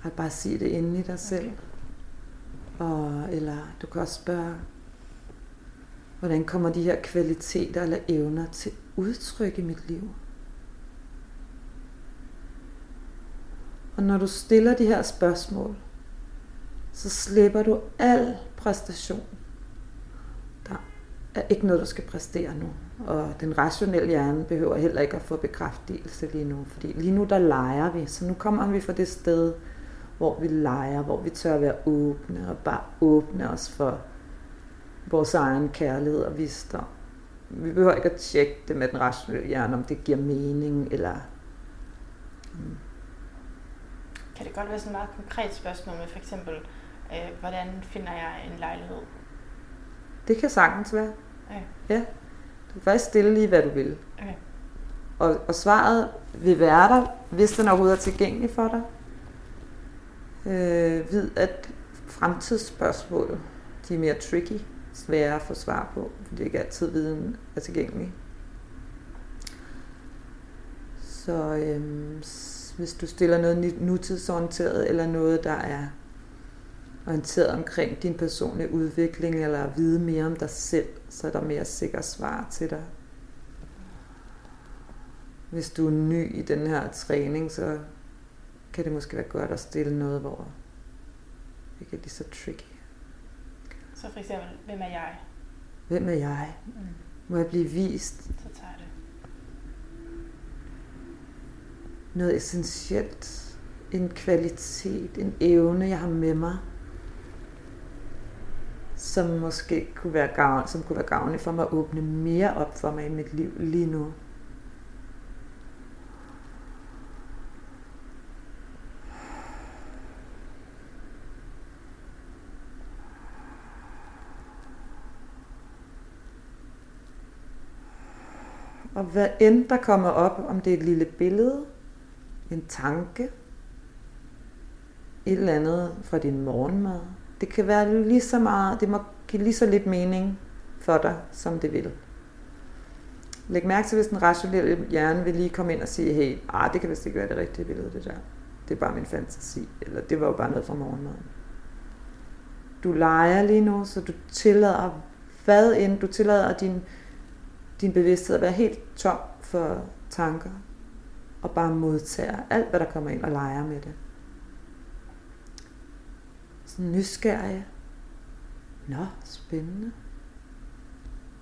At bare sige det inde i dig selv. Okay. Og, eller du kan også spørge, hvordan kommer de her kvaliteter eller evner til udtryk i mit liv? Og når du stiller de her spørgsmål, så slipper du al præstation. Der er ikke noget, du skal præstere nu. Og den rationelle hjerne behøver heller ikke at få bekræftelse lige nu. Fordi lige nu, der leger vi. Så nu kommer vi fra det sted, hvor vi leger, hvor vi tør være åbne og bare åbne os for vores egen kærlighed og visdom. Vi behøver ikke at tjekke det med den rationelle hjerne, om det giver mening, eller
mm, kan det godt være sådan et meget konkret spørgsmål med for eksempel, øh, hvordan finder jeg en lejlighed?
Det kan sagtens være. Okay. Ja. Du kan faktisk stille lige, hvad du vil. Okay. Og, og svaret vil være der, hvis den overhovedet er tilgængelig for dig. Øh, vid, at fremtidsspørgsmål, de er mere tricky, svære at få svar på, fordi det ikke altid viden er tilgængelig. Så øhm, hvis du stiller noget nutidsorienteret, eller noget, der er orienteret omkring din personlige udvikling, eller at vide mere om dig selv, så er der mere sikre svar til dig. Hvis du er ny i den her træning, så kan det måske være godt at stille noget, hvor det ikke er lige så tricky.
Så for eksempel, hvem er jeg?
Hvem er jeg? Mm. Må jeg blive vist? Så
tager det.
noget essentielt, en kvalitet, en evne, jeg har med mig, som måske kunne være gavn, som kunne være gavnlig for mig at åbne mere op for mig i mit liv lige nu. Og hvad end der kommer op, om det er et lille billede, en tanke, et eller andet fra din morgenmad. Det kan være lige så meget, det må give lige så lidt mening for dig, som det vil. Læg mærke til, hvis den rationelle hjerne vil lige komme ind og sige, hey, ah, det kan vist ikke være det rigtige billede, det der. Det er bare min fantasi, eller det var jo bare noget fra morgenmaden. Du leger lige nu, så du tillader, hvad end, du tillader din, din bevidsthed at være helt tom for tanker, og bare modtager alt, hvad der kommer ind og leger med det. Sådan nysgerrig. Nå, spændende.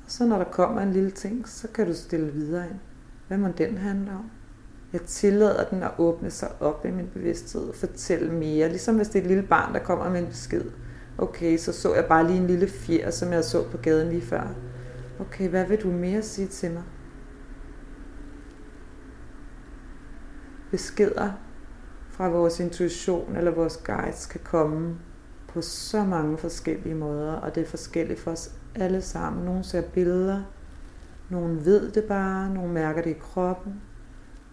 Og så når der kommer en lille ting, så kan du stille videre ind. Hvad må den handle om? Jeg tillader den at åbne sig op i min bevidsthed og fortælle mere. Ligesom hvis det er et lille barn, der kommer med en besked. Okay, så så jeg bare lige en lille fjer, som jeg så på gaden lige før. Okay, hvad vil du mere sige til mig? beskeder fra vores intuition eller vores guides kan komme på så mange forskellige måder, og det er forskelligt for os alle sammen. Nogle ser billeder, nogle ved det bare, nogle mærker det i kroppen,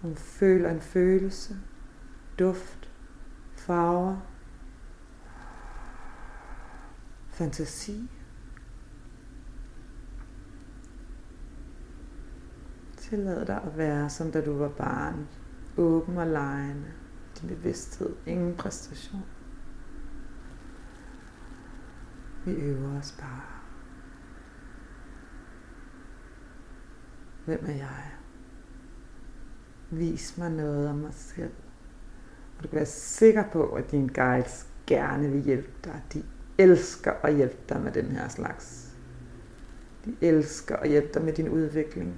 nogle føler en følelse, duft, farver, fantasi. Tillad dig at være, som da du var barn åben og lejende. Din bevidsthed. Ingen præstation. Vi øver os bare. Hvem er jeg? Vis mig noget om mig selv. Og du kan være sikker på, at din guides gerne vil hjælpe dig. De elsker at hjælpe dig med den her slags. De elsker at hjælpe dig med din udvikling.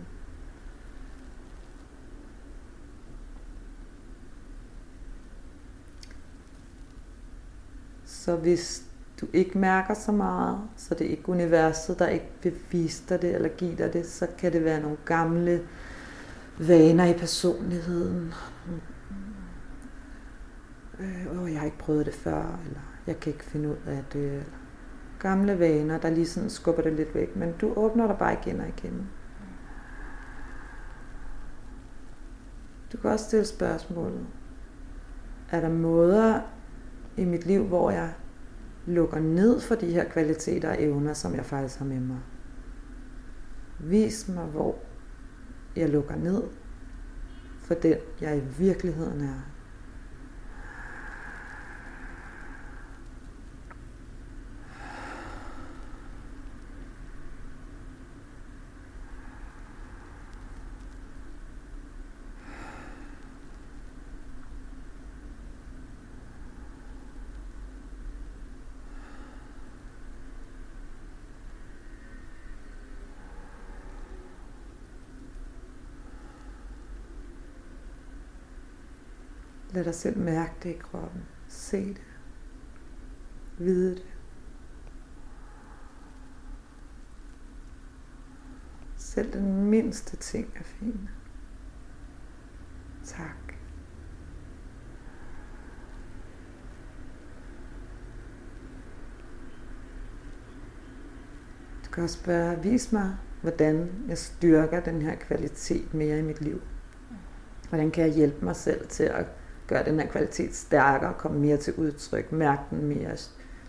Så hvis du ikke mærker så meget, så det er ikke universet, der ikke vil vise dig det eller give dig det, så kan det være nogle gamle vaner i personligheden. Øh, jeg har ikke prøvet det før, eller jeg kan ikke finde ud af det. Eller gamle vaner, der lige sådan skubber det lidt væk, men du åbner dig bare igen og igen. Du kan også stille spørgsmålet. Er der måder i mit liv, hvor jeg lukker ned for de her kvaliteter og evner, som jeg faktisk har med mig? Vis mig, hvor jeg lukker ned for den, jeg i virkeligheden er. Lad dig selv mærke det i kroppen. Se det. Vide det. Selv den mindste ting er fin. Tak. Du kan også spørge, vis mig, hvordan jeg styrker den her kvalitet mere i mit liv. Hvordan kan jeg hjælpe mig selv til at gøre den her kvalitet stærkere, komme mere til udtryk, mærke den mere,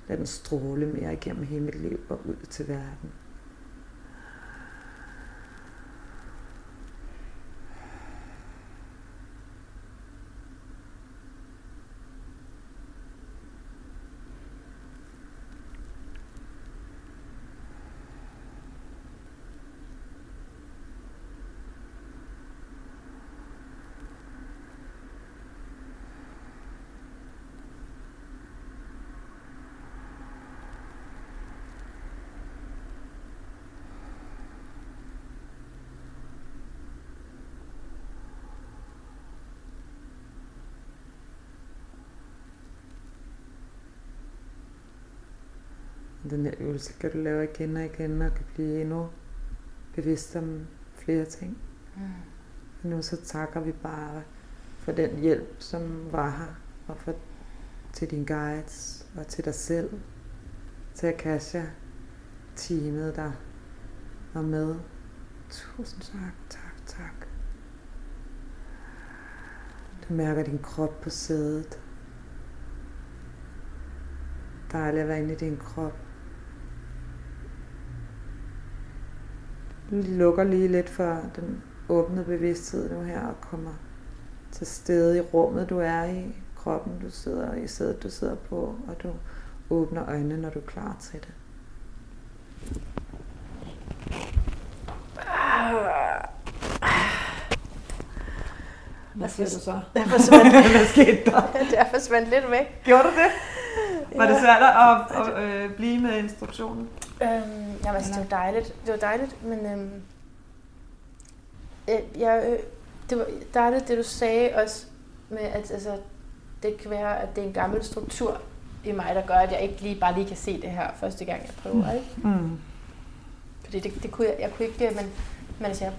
lade den stråle mere igennem hele mit liv og ud til verden. Den her øvelse kan du lave igen og igen og kan blive endnu bevidst om flere ting. Mm. Nu så takker vi bare for den hjælp, som var her, og for, til dine guides, og til dig selv, til Akasha, teamet, der var med. Tusind tak, tak, tak. Du mærker din krop på sædet. Dejligt at være inde i din krop. Du lukker lige lidt for den åbne bevidsthed nu her og kommer til stede i rummet, du er i, kroppen, du sidder i, sædet, du sidder på, og du åbner øjnene, når du er klar til det. Hvad siger du så? [laughs]
Der forsvandt,
Hvad skete der? [laughs]
der forsvandt lidt væk.
Gjorde du det? Var det svært at, at, at øh, blive med instruktionen?
Øhm, jamen, altså, det var dejligt. Det var dejligt, men øhm, øh, jeg, øh, det var dejligt, det du sagde også med, at altså, det kan være, at det er en gammel struktur i mig, der gør, at jeg ikke lige bare lige kan se det her første gang, jeg prøver. Ikke?
Mm.
Fordi det, det kunne jeg, jeg kunne ikke, men, men altså, jeg,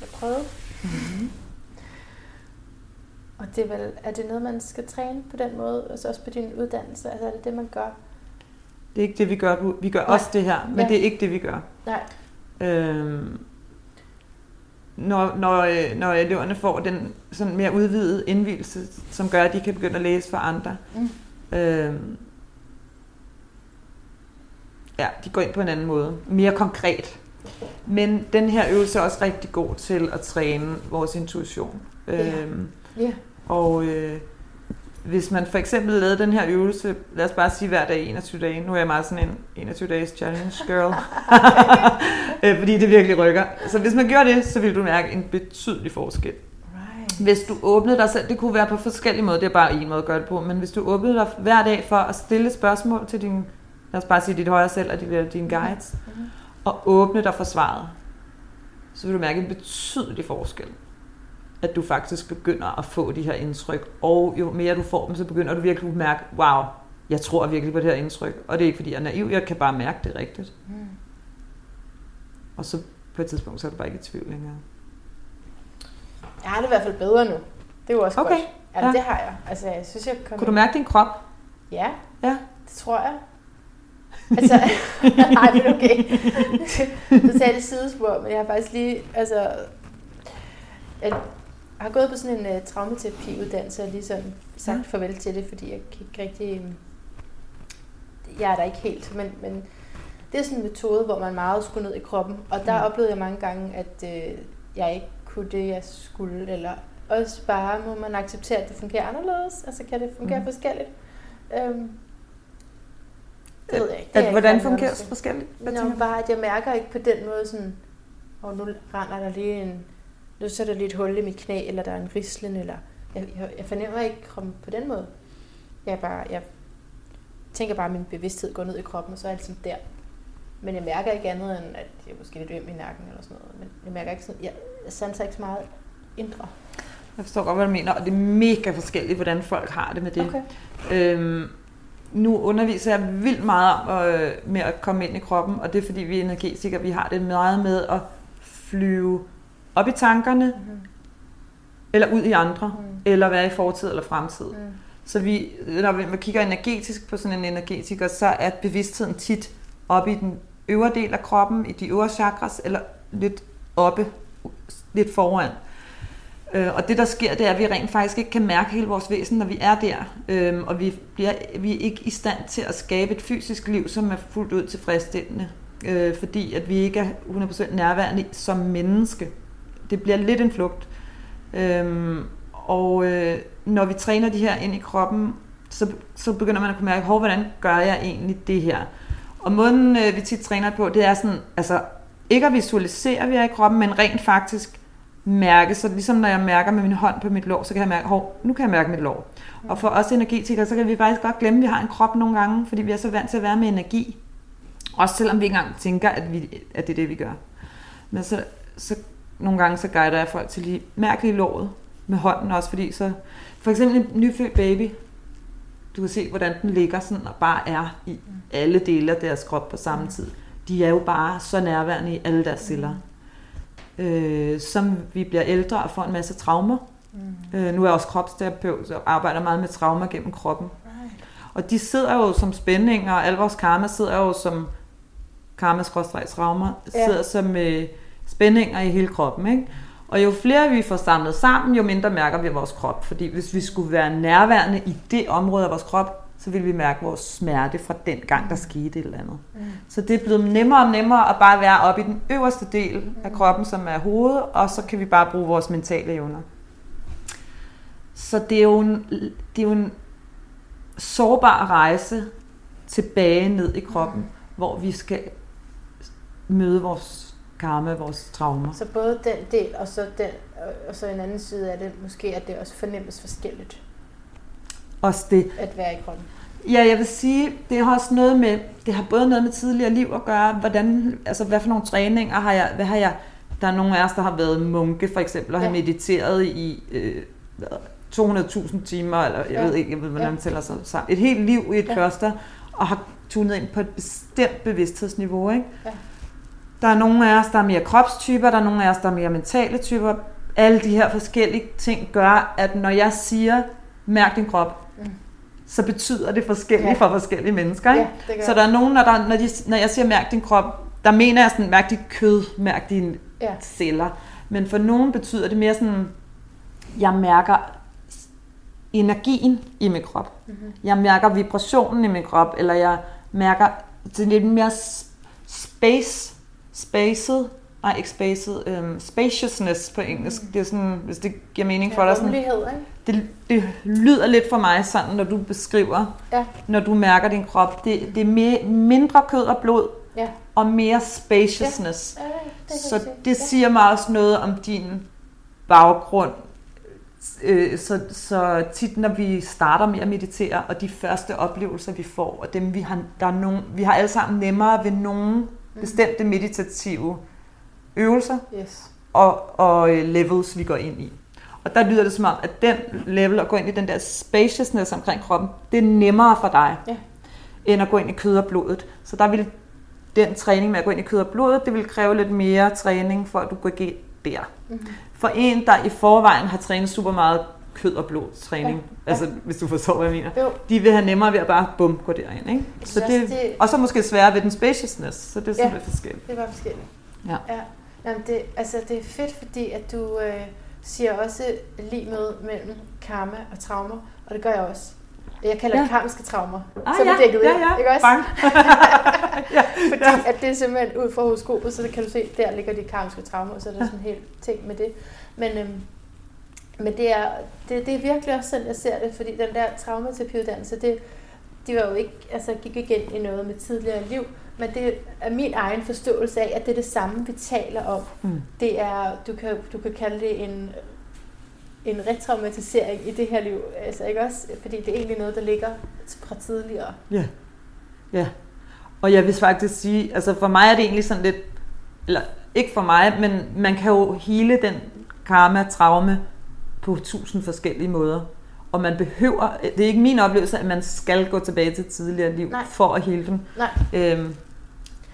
jeg prøvede.
Mm-hmm.
Og det er vel, er det noget, man skal træne på den måde, altså også på din uddannelse? Altså er det det, man gør?
Det er ikke det, vi gør. Vi gør
Nej.
også det her, men
Ja.
det er ikke det, vi gør.
Nej.
Øhm, når, når, øh, når eleverne får den sådan mere udvidede indvielse, som gør, at de kan begynde at læse for andre.
Mm.
Øhm, ja, de går ind på en anden måde. Mere konkret. Men den her øvelse er også rigtig god til at træne vores intuition.
Ja.
Øhm,
Ja.
Og øh, hvis man for eksempel lavede den her øvelse, lad os bare sige hver dag 21 dage, nu er jeg meget sådan en 21 days challenge girl, [laughs] Øh, fordi det virkelig rykker. Så hvis man gjorde det, så ville du mærke en betydelig forskel.
Right.
Hvis du åbnede dig selv, det kunne være på forskellige måder, det er bare en måde at gøre det på, men hvis du åbnede dig hver dag for at stille spørgsmål til din, lad os bare sige dit højre selv og dine, dine guides,
Mhm.
og åbne dig for svaret, så vil du mærke en betydelig forskel. At du faktisk begynder at få de her indtryk, og jo mere du får dem, så begynder du virkelig at mærke, wow, jeg tror virkelig på det her indtryk, og det er ikke fordi jeg er naiv, jeg kan bare mærke det rigtigt.
Mm.
Og så på et tidspunkt, så er du bare ikke i tvivl længere.
Jeg har det i hvert fald bedre nu. Det er jo også
Okay.
godt. Ja,
Ja.
det har jeg. Altså, jeg synes, jeg kommer...
Kunne du mærke din krop?
Ja,
Ja.
det tror jeg. Altså, [laughs] nej, men okay. [laughs] Så tager det sidespor, men jeg har faktisk lige, altså, jeg har gået på sådan en uh, traumaterapiuddannelse og lige sådan sagt
Ja.
farvel til det, fordi jeg kan ikke rigtig, jeg er der ikke helt, men, men det er sådan en metode, hvor man meget skulle ned i kroppen, og der
Mm.
oplevede jeg mange gange, at øh, jeg ikke kunne det, jeg skulle, eller også bare må man acceptere, at det fungerer anderledes, altså kan det fungere
Mm.
forskelligt. Øhm, det ved jeg ikke. Det
At,
jeg
hvordan
ikke
fungerer det forskelligt? Hvad
Nå, bare at jeg mærker ikke på den måde sådan, og nu render der lige en, nu så er der lige et hul i mit knæ, eller der er en rislen, eller jeg, jeg, jeg fornemmer ikke kroppen på den måde. Jeg, bare, jeg tænker bare, at min bevidsthed går ned i kroppen, og så er jeg ligesom der. Men jeg mærker ikke andet end, at jeg måske lidt øm i nakken eller sådan noget. Men jeg mærker ikke sådan, jeg, jeg sanser ikke så meget indre.
Jeg forstår godt, hvad du mener, og det er mega forskelligt, hvordan folk har det med det.
Okay.
Øhm, nu underviser jeg vildt meget om øh, med at komme ind i kroppen, og det er fordi, vi er energetikere, vi har det meget med at flyve op i tankerne,
Mm-hmm.
eller ud i andre,
Mm.
eller være i fortid eller fremtid.
Mm.
Så vi, når vi kigger energetisk på sådan en energetiker, så er bevidstheden tit oppe i den øvre del af kroppen, i de øvre chakras, eller lidt oppe, lidt foran. Øh, Og det der sker, det er, at vi rent faktisk ikke kan mærke hele vores væsen, når vi er der. Øhm, Og vi, bliver, vi er ikke i stand til at skabe et fysisk liv, som er fuldt ud tilfredsstillende. Øh, Fordi at vi ikke er 100% nærværende som menneske. Det bliver lidt en flugt. Øhm, og øh, når vi træner de her ind i kroppen, så, så begynder man at kunne mærke, hvor hvordan gør jeg egentlig det her? Og måden øh, vi tit træner på, det er sådan, altså ikke at visualisere, vi er i kroppen, men rent faktisk mærke. Så ligesom når jeg mærker med min hånd på mit lår, så kan jeg mærke, hov, nu kan jeg mærke mit lår. Og for os energetikere, så kan vi faktisk godt glemme, at vi har en krop nogle gange, fordi vi er så vant til at være med energi. Også selvom vi ikke engang tænker, at, vi, at det er det, vi gør. Men så, så nogle gange så guider jeg folk til lige mærke lige låret med hånden også, fordi så for eksempel en nyfødt baby, du kan se, hvordan den ligger sådan og bare er i alle dele af deres krop på samme tid. De er jo bare så nærværende i alle deres celler. Øh, som vi bliver ældre og får en masse traumer.
Mm.
Øh, nu er jeg også kropsterapeut, så arbejder meget med traumer gennem kroppen. Og de sidder jo som spændinger, og al vores karma sidder jo som karma traumer,
Ja.
sidder som øh, spændinger i hele kroppen. Ikke? Og jo flere vi får samlet sammen, jo mindre mærker vi vores krop. Fordi hvis vi skulle være nærværende i det område af vores krop, så ville vi mærke vores smerte fra den gang, der skete et eller andet.
Mm.
Så det er blevet nemmere og nemmere at bare være oppe i den øverste del af kroppen, som er hovedet, og så kan vi bare bruge vores mentale evner. Så det er jo en, det er jo en sårbar rejse tilbage ned i kroppen, hvor vi skal møde vores karma, vores traumer.
Så både den del, og så, den, og- så en anden side af det, måske at det også fornemmes forskelligt
Også det.
at være i kroppen.
Ja, jeg vil sige, det har også noget med, det har både noget med tidligere liv at gøre, hvordan, altså hvad for nogle træninger har jeg, hvad har jeg, der er nogle af os, der har været munke for eksempel, og har
Ja.
mediteret i øh, hvad, 200.000 timer, eller jeg
Ja.
ved ikke, jeg ved, hvordan
Ja.
man tæller sig sammen, et helt liv i et
Ja.
kloster, og har tunet ind på et bestemt bevidsthedsniveau, ikke?
Ja.
Der er nogle af os, der er mere kropstyper, der er nogle af os, der er mere mentale typer. Alle de her forskellige ting gør, at når jeg siger, mærk din krop,
Mm.
så betyder det forskelligt
Ja.
for forskellige mennesker. Ikke?
Ja,
så der er nogen, når, der, når, de, når jeg siger mærk din krop, der mener jeg sådan, mærk dit kød, mærk dine
Ja.
celler. Men for nogen betyder det mere sådan, jeg mærker energien i min krop.
Mm-hmm.
Jeg mærker vibrationen i min krop, eller jeg mærker det er lidt mere space, spacet nej ikke spacet, øhm, spaciousness på engelsk. Det er sådan, hvis det giver mening for
Ja,
dig. Sådan,
ikke?
det, det lyder lidt for mig sådan, når du beskriver,
Ja.
når du mærker din krop. Det, det er mere, mindre kød og blod,
Ja.
og mere spaciousness.
Ja, det kan
Så det siger mig også noget om din baggrund. Øh, Så, så tit når vi starter med at meditere, og de første oplevelser vi får, og dem vi har, der er nogen, vi har alle sammen nemmere ved nogle bestemte meditative øvelser.
Yes.
og, og øh, levels vi går ind i. Og der lyder det som om, at den level at gå ind i den der spaciousness omkring kroppen, det er nemmere for dig,
Ja.
end at gå ind i kød og blodet. Så der vil den træning med at gå ind i kød og blodet, det vil kræve lidt mere træning, for at du går ind der.
Mhm.
For en, der i forvejen har trænet super meget kød og blod træning,
Ja.
altså hvis du forstår, hvad jeg mener,
Jo.
de vil have nemmere ved at bare bum, gå derind. Ikke? Så
også,
det, og så måske sværere ved den spaciousness, så det er
Ja.
simpelthen forskelligt.
Det var forskelligt.
Ja.
ja. Jamen det, altså, det er fedt, fordi at du øh, siger også lige med mellem karma og traumer, og det gør jeg også. Jeg kalder ja. Det karmiske traumer.
Ah,
så er
ja,
det dækket
ja, ja,
ikke også?
bang. [laughs] ja,
Fordi
ja.
at det er simpelthen ud fra horoskopet, så kan du se, der ligger de karmiske traumer, så er der sådan en hel ting med det. Men, øhm, men det, er, det, det er virkelig også sådan, jeg ser det, fordi den der traumaterapiuddannelse, det, de var jo ikke, altså gik ikke ind i noget med tidligere liv, men det er min egen forståelse af, at det er det samme, vi taler om.
Mm.
Det er, du kan, du kan kalde det en, en retraumatisering i det her liv, altså ikke også? Fordi det er egentlig noget, der ligger fra tidligere.
Ja. Ja. Og jeg vil faktisk sige, altså for mig er det egentlig sådan lidt, eller ikke for mig, men man kan jo hele den karma-traume på tusind forskellige måder. Og man behøver, det er ikke min oplevelse, at man skal gå tilbage til tidligere liv
Nej.
for at hele dem.
Nej.
Øhm,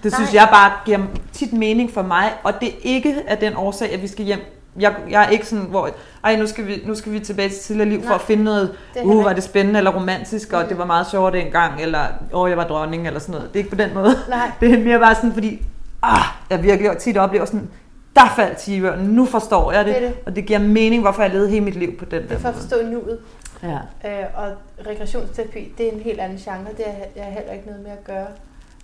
det
Nej.
synes jeg bare giver tit mening for mig, og det er ikke af den årsag, at vi skal hjem. Jeg, jeg er ikke sådan, hvor, ej, nu skal vi, nu skal vi tilbage til tidligere liv for
Nej.
at finde noget, uh, var det spændende eller romantisk, og det var meget sjovt dengang, eller åh, oh, jeg var dronning, eller sådan noget. Det er ikke på den måde.
Nej. [laughs]
Det er mere bare sådan, fordi ah, jeg virkelig tit oplever sådan, der faldt tiveren, nu forstår jeg det,
Det det.
og det giver mening, hvorfor jeg levede hele mit liv på den
Det
der
er for at forstå nuet.
Ja.
Øh, og regressionsterapi, det er en helt anden genre. Det har jeg heller ikke noget med at gøre.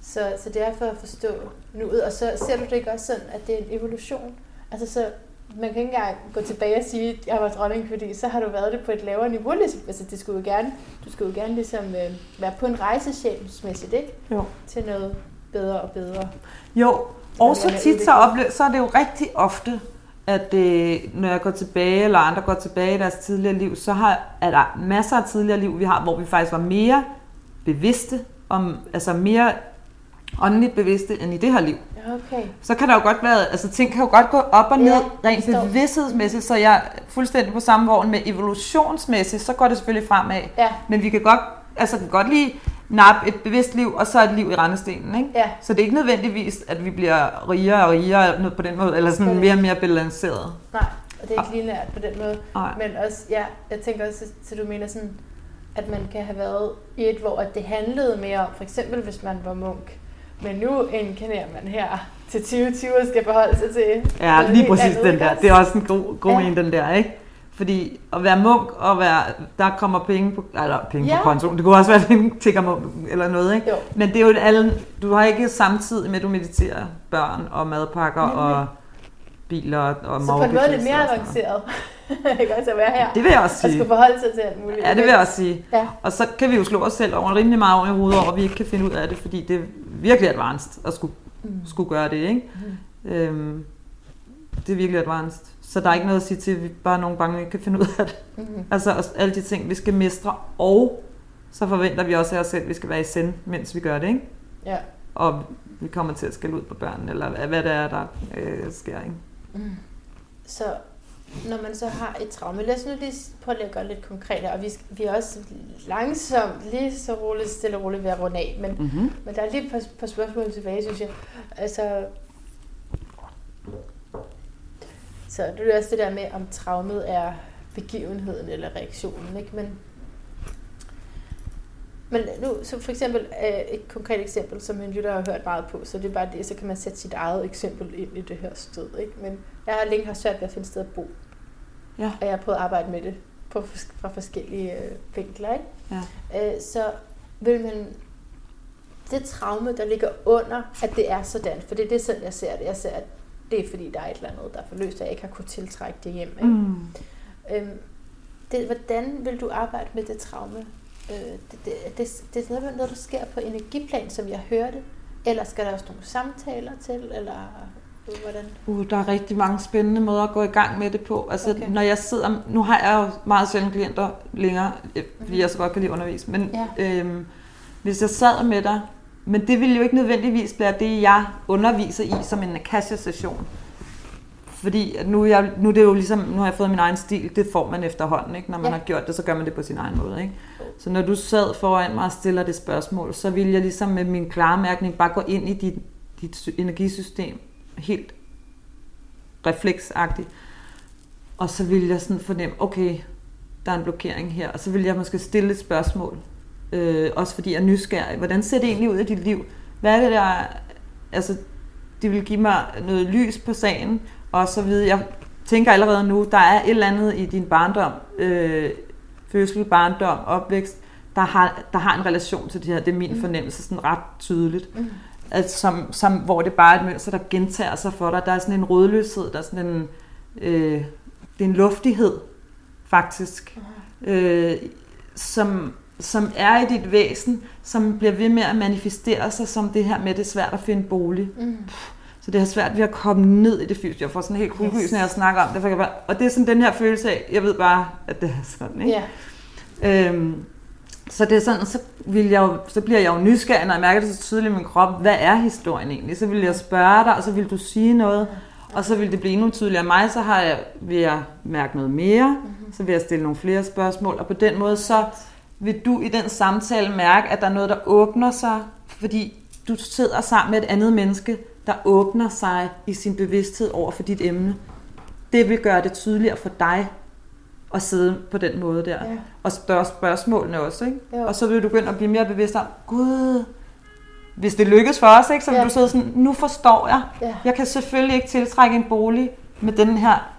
Så, så det er for at forstå nuet. Og så ser du det ikke også sådan, at det er en evolution? Altså så, man kan ikke engang gå tilbage og sige, at jeg var dronning, fordi så har du været det på et lavere niveau. Ligesom, altså det skulle jo gerne, du skulle jo gerne ligesom øh, være på en rejse sjælsmæssigt, ikke?
Jo.
Til noget bedre og bedre.
Jo, og så tit så, oplever, så er det jo rigtig ofte, at øh, når jeg går tilbage, eller andre går tilbage i deres tidligere liv, så har, er der masser af tidligere liv, vi har, hvor vi faktisk var mere bevidste, om, altså mere åndeligt bevidste end i det her liv.
Okay.
Så kan der jo godt være, altså ting kan jo godt gå op og ned,
ja,
rent
forstår.
bevidsthedsmæssigt, så jeg er fuldstændig på samme vogn med evolutionsmæssigt, så går det selvfølgelig fremad.
Ja,
Men vi kan godt, altså kan godt lige nappe et bevidst liv, og så et liv i rendestenen, ikke?
ja.
Så det er ikke nødvendigvis, at vi bliver rigere og rigere på den måde, eller sådan mere og mere balanceret.
Nej, og det er ikke lineært på den måde.
Nej.
Men også, ja, jeg tænker også, så du mener sådan, at man kan have været i et, hvor at det handlede mere om, for eksempel hvis man var munk. Men nu inkarnerer man her til 2020 og skal forholde sig til
Ja, lige præcis den der. Det er også en god, god
Ja.
en, den der, ikke? Fordi at være munk og være, der kommer penge på, eller penge
Ja.
på kontoen, det kunne også være en tigger eller noget, ikke?
Jo.
Men det er jo alle, du har ikke samtidig med, at du mediterer børn og madpakker
Nemlig.
og biler og
Så på en måde er det mere
og
avanceret. ikke også at være her
Det vil jeg også
og
sige.
skulle forholde sig til alt muligt.
Ja, det vil jeg også sige.
Ja.
Og så kan vi jo slå os selv over rimelig meget over i hovedet over, at vi ikke kan finde ud af det, fordi det er virkelig advanced at skulle,
Mm.
skulle gøre det, ikke?
Mm.
Øhm, det er virkelig advanced. Så der er ikke noget at sige til, at vi bare nogle bange, vi ikke kan finde ud af det.
Mm.
Altså alle de ting, vi skal mestre, og så forventer vi også af os selv, at vi skal være i send, mens vi gør det, ikke?
Ja.
Og vi kommer til at skælde ud på børn, eller hvad- det er, der øh, sker, ikke?
Mm. Så når man så har et traume, lad os nu lige prøve at gøre lidt konkret og vi, vi er også langsomt, lige så roligt, stille og roligt ved at runde af, men,
Mm-hmm.
men der er lige et par, par spørgsmål tilbage, synes jeg. Altså, så det er også det der med, om traumet er begivenheden eller reaktionen, ikke? Men, men nu, så for eksempel øh, et konkret eksempel, som en lytter har hørt meget på, så det er bare det, så kan man sætte sit eget eksempel ind i det her sted, ikke? Men jeg har længe haft svært ved at finde sted at bo,
Ja.
og jeg har prøvet at arbejde med det på, fra forskellige øh, vinkler, ikke?
Ja.
Øh, så vil man det traume, der ligger under, at det er sådan, for det er det sådan, jeg ser det. Jeg ser, at det er fordi, der er et eller andet, der er forløst, og jeg ikke har kunnet tiltrække det hjem. Ikke? Mm. Øhm, det, hvordan vil du arbejde med det traume? Øh, det, det, det, det er noget, noget, der sker på energiplan, som jeg hørte, eller skal der også nogle samtaler til, eller hvordan?
Uh, der er rigtig mange spændende måder at gå i gang med det på. Altså, okay. når jeg sidder, nu har jeg jo meget sjældent klienter længere, fordi mm-hmm. jeg så godt kan lide undervise, men ja. øhm, hvis jeg sad med dig, men det ville jo ikke nødvendigvis være det, jeg underviser i som en Akasha-session. Fordi nu, jeg, nu, er det jo ligesom, nu har jeg fået min egen stil, det får man efterhånden. Ikke? Når man ja. har gjort det, så gør man det på sin egen måde. Ikke? Så når du sad foran mig og stiller det spørgsmål, så vil jeg ligesom med min klarmærkning bare gå ind i dit, dit energisystem helt refleksagtigt. Og så vil jeg sådan fornemme, okay, der er en blokering her. Og så vil jeg måske stille et spørgsmål. Øh, også fordi jeg er nysgerrig. Hvordan ser det egentlig ud i dit liv? Hvad er det der... Altså, det vil give mig noget lys på sagen. Og så videre. Jeg tænker allerede nu, der er et eller andet i din barndom, øh, fødsel, barndom, opvækst, der har, der har en relation til det her. Det er min mm. fornemmelse sådan ret tydeligt. Mm altså, som, som, hvor det bare er et mønster, der gentager sig for dig. Der er sådan en rødløshed, der er sådan en, øh, det er en luftighed, faktisk, øh, som, som er i dit væsen, som bliver ved med at manifestere sig som det her med, det er svært at finde bolig. Mm. Så det er svært ved at komme ned i det fysiske. Jeg får sådan helt kuldegys, yes. når jeg snakker om det. For jeg bare, og det er sådan den her følelse af, jeg ved bare, at det er sådan. Ikke? Yeah. Øhm, så det er sådan, så, vil jeg jo, så bliver jeg jo nysgerrig, når jeg mærker det så tydeligt i min krop. Hvad er historien egentlig? Så vil jeg spørge dig, og så vil du sige noget. Og så vil det blive endnu tydeligere mig, så har jeg, vil jeg mærke noget mere. Mhm. Så vil jeg stille nogle flere spørgsmål. Og på den måde, så vil du i den samtale mærke, at der er noget, der åbner sig. Fordi du sidder sammen med et andet menneske, der åbner sig i sin bevidsthed over for dit emne. Det vil gøre det tydeligere for dig, at sidde på den måde der. Ja. Og spørge spørgsmålene også. Ikke? Jo. Og så vil du begynde at blive mere bevidst om, gud, hvis det lykkes for os, ikke, så vil ja. du sidde sådan, nu forstår jeg. Ja. Jeg kan selvfølgelig ikke tiltrække en bolig med den her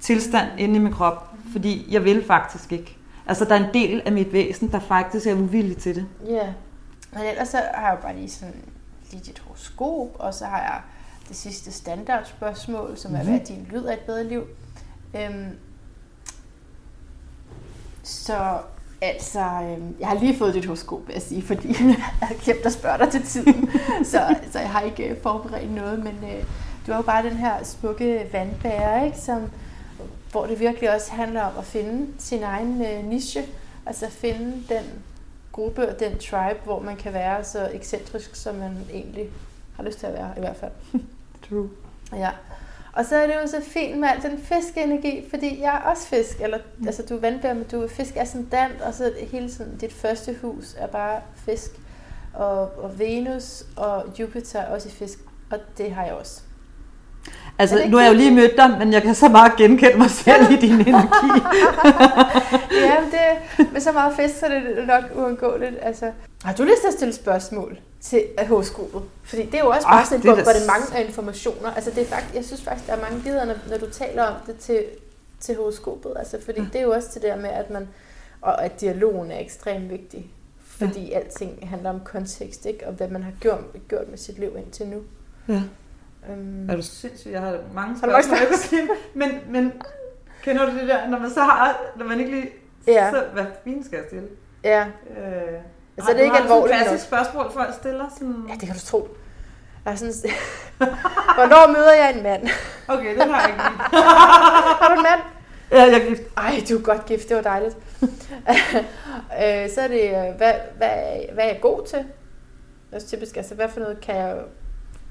tilstand inde i min krop, fordi jeg vil faktisk ikke. Altså, der er en del af mit væsen, der faktisk er uvillig til det.
Ja, men ellers så har jeg jo bare lige sådan lige dit horoskop, og så har jeg det sidste standardspørgsmål, som er, mm-hmm. hvad din lyd af et bedre liv? Øhm, så altså, øh, jeg har lige fået dit horoskop, vil jeg sige, fordi [laughs] jeg har glemt at spørge dig til tiden. [laughs] så, så jeg har ikke øh, forberedt noget, men øh, du har jo bare den her smukke vandbærer, ikke, som, hvor det virkelig også handler om at finde sin egen øh, niche, altså finde den gruppe og den tribe, hvor man kan være så ekscentrisk, som man egentlig har lyst til at være, i hvert fald. [laughs]
True.
Ja. Og så er det jo så fint med al den fiskeenergi, fordi jeg er også fisk, eller mm. altså du er vandbær, men du er fisk ascendant, og så hele sådan, dit første hus er bare fisk, og, og Venus og Jupiter er også i fisk, og det har jeg også.
Altså, nu har jeg jo lige mødt dig, men jeg kan så meget genkende mig selv i din [laughs] energi.
ja, det, med så meget fisk, så er det nok uundgåeligt. Altså, har du lyst til at stille spørgsmål? til horoskopet. Fordi det er jo også bare sådan et mange af informationer. Altså det er faktisk, jeg synes faktisk, der er mange billeder, når, når du taler om det til, til horoskopet. Altså fordi ja. det er jo også til det der med, at man, og at dialogen er ekstremt vigtig. Fordi ja. alting handler om kontekst, ikke? Og hvad man har gjort, gjort med sit liv indtil nu.
Ja. Um, er du sindssygt? Jeg har mange spørgsmål. Har men, men kender du det der, når man så har, når man ikke lige, ja. så hvad fint skal jeg stille?
Ja. Øh, Altså, det er ikke alvorligt
nok. klassisk spørgsmål, folk stiller? Sådan...
Ja, det kan du tro. Jeg er sådan, [laughs] Hvornår møder jeg en mand? [laughs]
Okay, det har jeg ikke [laughs]
Har du en mand?
Ja, jeg er gift.
Ej, du er godt gift, det var dejligt. Øh, så er det, øh, hvad, hvad, hvad er jeg god til? Det er typisk, altså hvad for noget kan jeg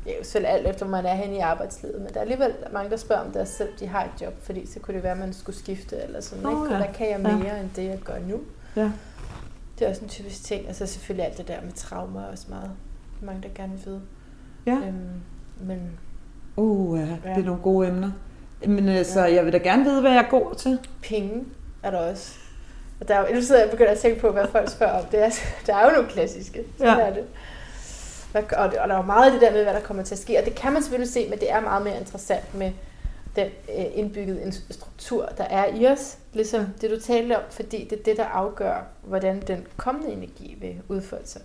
det er jo selv alt efter, man er hen i arbejdslivet, men der er alligevel mange, der spørger om deres selv, de har et job, fordi så kunne det være, at man skulle skifte eller sådan, oh, ikke? Ja. hvad kan jeg mere ja. end det, jeg gør nu? Ja. Det er også en typisk ting. Altså selvfølgelig alt det der med traumer er også meget mange, der gerne vil vide. Ja. Øhm, men...
Uh, ja, det er nogle gode emner. Men altså, ja. jeg vil da gerne vide, hvad jeg er god til.
Penge er der også. Og der er jo, nu sidder jeg begyndt at tænke på, hvad folk spørger om. Det er, [laughs] der er jo nogle klassiske. Sådan ja. er det. Og, og der er jo meget af det der med, hvad der kommer til at ske. Og det kan man selvfølgelig se, men det er meget mere interessant med den øh, indbyggede struktur, der er i os, ligesom det du talte om, fordi det er det, der afgør, hvordan den kommende energi vil udfolde sig.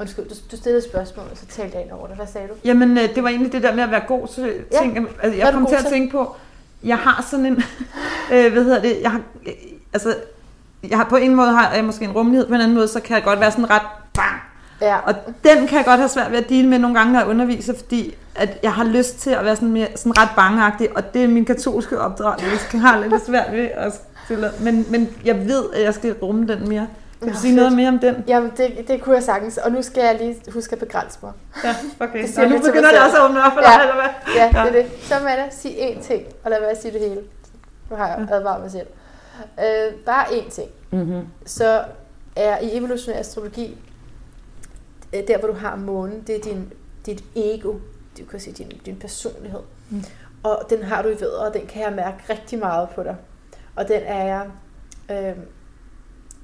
Undskyld, du, du stillede et spørgsmål, og så talte jeg ind over det. Hvad sagde du?
Jamen, øh, det var egentlig det der med at være god til
Ja.
ting. Altså,
Hvad
jeg kom til at
til?
tænke på, jeg har sådan en, [laughs] øh, hvad hedder det, jeg har, øh, altså, jeg har på en måde har jeg måske en rummelighed, på en anden måde, så kan jeg godt være sådan ret.
Ja,
Og den kan jeg godt have svært ved at dele med nogle gange, når jeg underviser, fordi at jeg har lyst til at være sådan, mere, sådan ret bangeagtig, og det er min katolske opdragelse, jeg har lidt svært ved at stille. Men, men jeg ved, at jeg skal rumme den mere. Kan du
Nå,
sige noget
fedt.
mere om den?
Jamen, det, det kunne jeg sagtens. Og nu skal jeg lige huske at begrænse mig.
Ja, okay. [laughs]
Det
Og nu begynder det også at åbne op for
Ja.
dig, eller hvad?
Ja,
Ja.
det er det. Så Manna, sig én ting, og lad være at sige det hele. Nu har jeg advaret mig selv. Øh, bare én ting.
Mm-hmm.
Så er i evolutionær astrologi, der hvor du har månen, det er din, dit ego, du kan sige din, din personlighed.
Mm.
Og den har du i vædder, og den kan jeg mærke rigtig meget på dig. Og den er jeg, øh,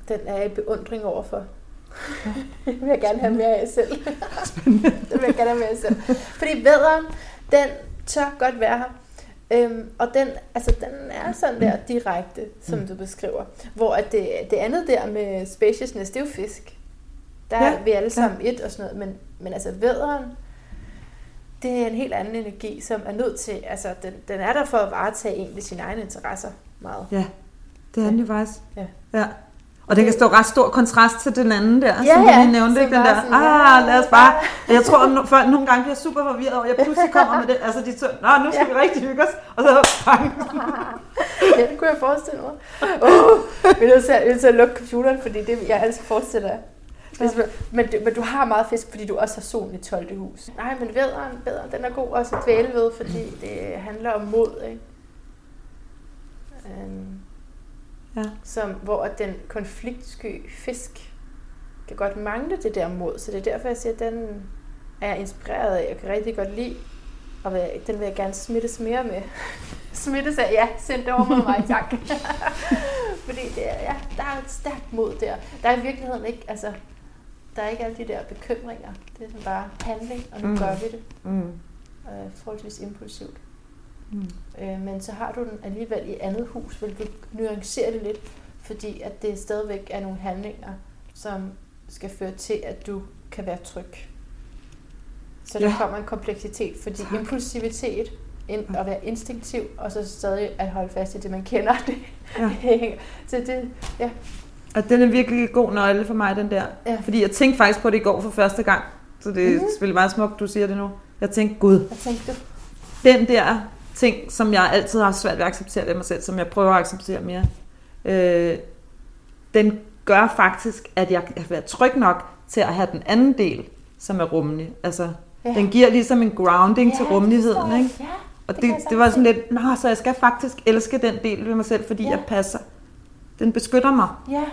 den er jeg i beundring overfor. [laughs] det vil jeg gerne have mere af selv. [laughs] [laughs] det vil jeg gerne have mere af selv. Fordi vædderen, den tør godt være her. Øhm, og den, altså, den er sådan der direkte, som
Mm.
du beskriver. Hvor at det, det andet der med spaciousness, det er jo fisk. Der
Ja,
er vi alle sammen et og sådan noget. Men, men altså vædderen, det er en helt anden energi, som er nødt til, altså den, den er der for at varetage egentlig sine egne interesser meget.
Ja, det er den jo faktisk.
Ja.
ja. Og den kan stå ret stor kontrast til den anden der,
Ja,
som
ja,
vi lige nævnte. Ikke? Den der,
sådan,
ah,
ja,
lad os bare... Jeg tror, at folk nogle gange bliver super forvirret over, at jeg pludselig kommer med det. Altså, de så, nå, nu skal
Ja.
vi rigtig hygge os. Og så bang. [laughs]
ja, det kunne jeg forestille mig. Uh, vi er nødt til at, nødt til at lukke computeren, fordi det jeg altid forestiller simpelthen- Men, du- men du har meget fisk, fordi du også har solen i 12. hus. Nej, men vædderen, vædderen den er god også at dvæle ved, fordi det handler om mod, ikke? Um,
Ja.
som, hvor at den konfliktsky fisk kan godt mangle det der mod. Så det er derfor, jeg siger, at den er jeg inspireret af. Jeg kan rigtig godt lide, og vil- den vil jeg gerne smittes mere med. [laughs] smittes af, ja, send det over med mig, [laughs] tak. [laughs] Fordi det er, ja, der er et stærkt mod der. Der er i virkeligheden ikke, altså, der er ikke alle de der bekymringer. Det er sådan bare handling, og nu
Mm.
gør vi det.
Mm.
Øh, forholdsvis impulsivt.
Mm.
Øh, men så har du den alligevel i andet hus, hvilket nuancerer det lidt, fordi at det stadigvæk er nogle handlinger, som skal føre til, at du kan være tryg. Så der
Ja.
kommer en kompleksitet, fordi
Tak.
impulsivitet, in, at være instinktiv, og så stadig at holde fast i det, man kender. Det, [laughs]
Ja.
så det, ja,
Og den er virkelig god nøgle for mig, den der.
Ja.
Fordi jeg tænkte faktisk på det i går for første gang. Så det er
Mhm.
selvfølgelig meget smukt, du siger det nu. Jeg tænkte, gud,
hvad tænkte du?
den der ting, som jeg altid har svært ved at acceptere ved mig selv, som jeg prøver at acceptere mere, øh, den gør faktisk, at jeg kan være tryg nok til at have den anden del, som er rummelig. Altså,
Ja.
den giver ligesom en grounding ja, til
det
rummeligheden, ikke?
Ja,
Og
det
det, det var sådan lidt, nå, så jeg skal faktisk elske den del ved mig selv, fordi
ja.
jeg passer. Den beskytter mig,
ja,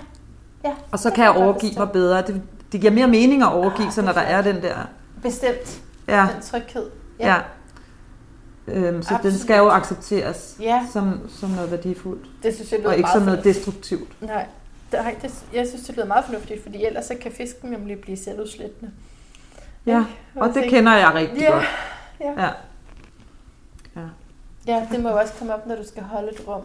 ja.
og så kan jeg overgive mig bedre. Det, det giver mere mening at overgive
Ah,
sig, når
er
der er den der...
Bestemt.
Ja,
Den tryghed.
ja. Øhm, så den
Absolut.
skal jo accepteres
Ja,
som, som noget værdifuldt,
det synes jeg lyder
og ikke som noget
fornuftigt.
destruktivt.
Nej, nej det, jeg synes, det lyder meget fornuftigt, fordi ellers så kan fisken nemlig blive selvudslættende.
Ja, og det kender jeg rigtig
Ja,
godt.
ja.
Ja.
Ja, det må jo også komme op, når du skal holde et rum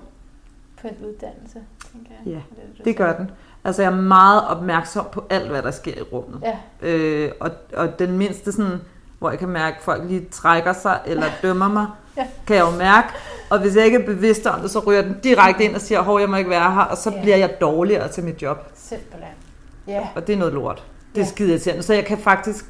en uddannelse, tænker jeg.
Ja,
du
Det gør den. Altså jeg er meget opmærksom på alt, hvad der sker i rummet.
Ja,
Øh, og, og den mindste sådan, hvor jeg kan mærke, at folk lige trækker sig eller dømmer mig,
Ja.
kan jeg jo mærke. Og hvis jeg ikke er bevidst om det, så ryger den direkte ind og siger, hov, jeg må ikke være her, og så
Ja.
bliver jeg dårligere til mit job.
simpelthen. Ja,
Og det er noget lort. Det er
Ja.
skide irriterende. Så jeg kan faktisk,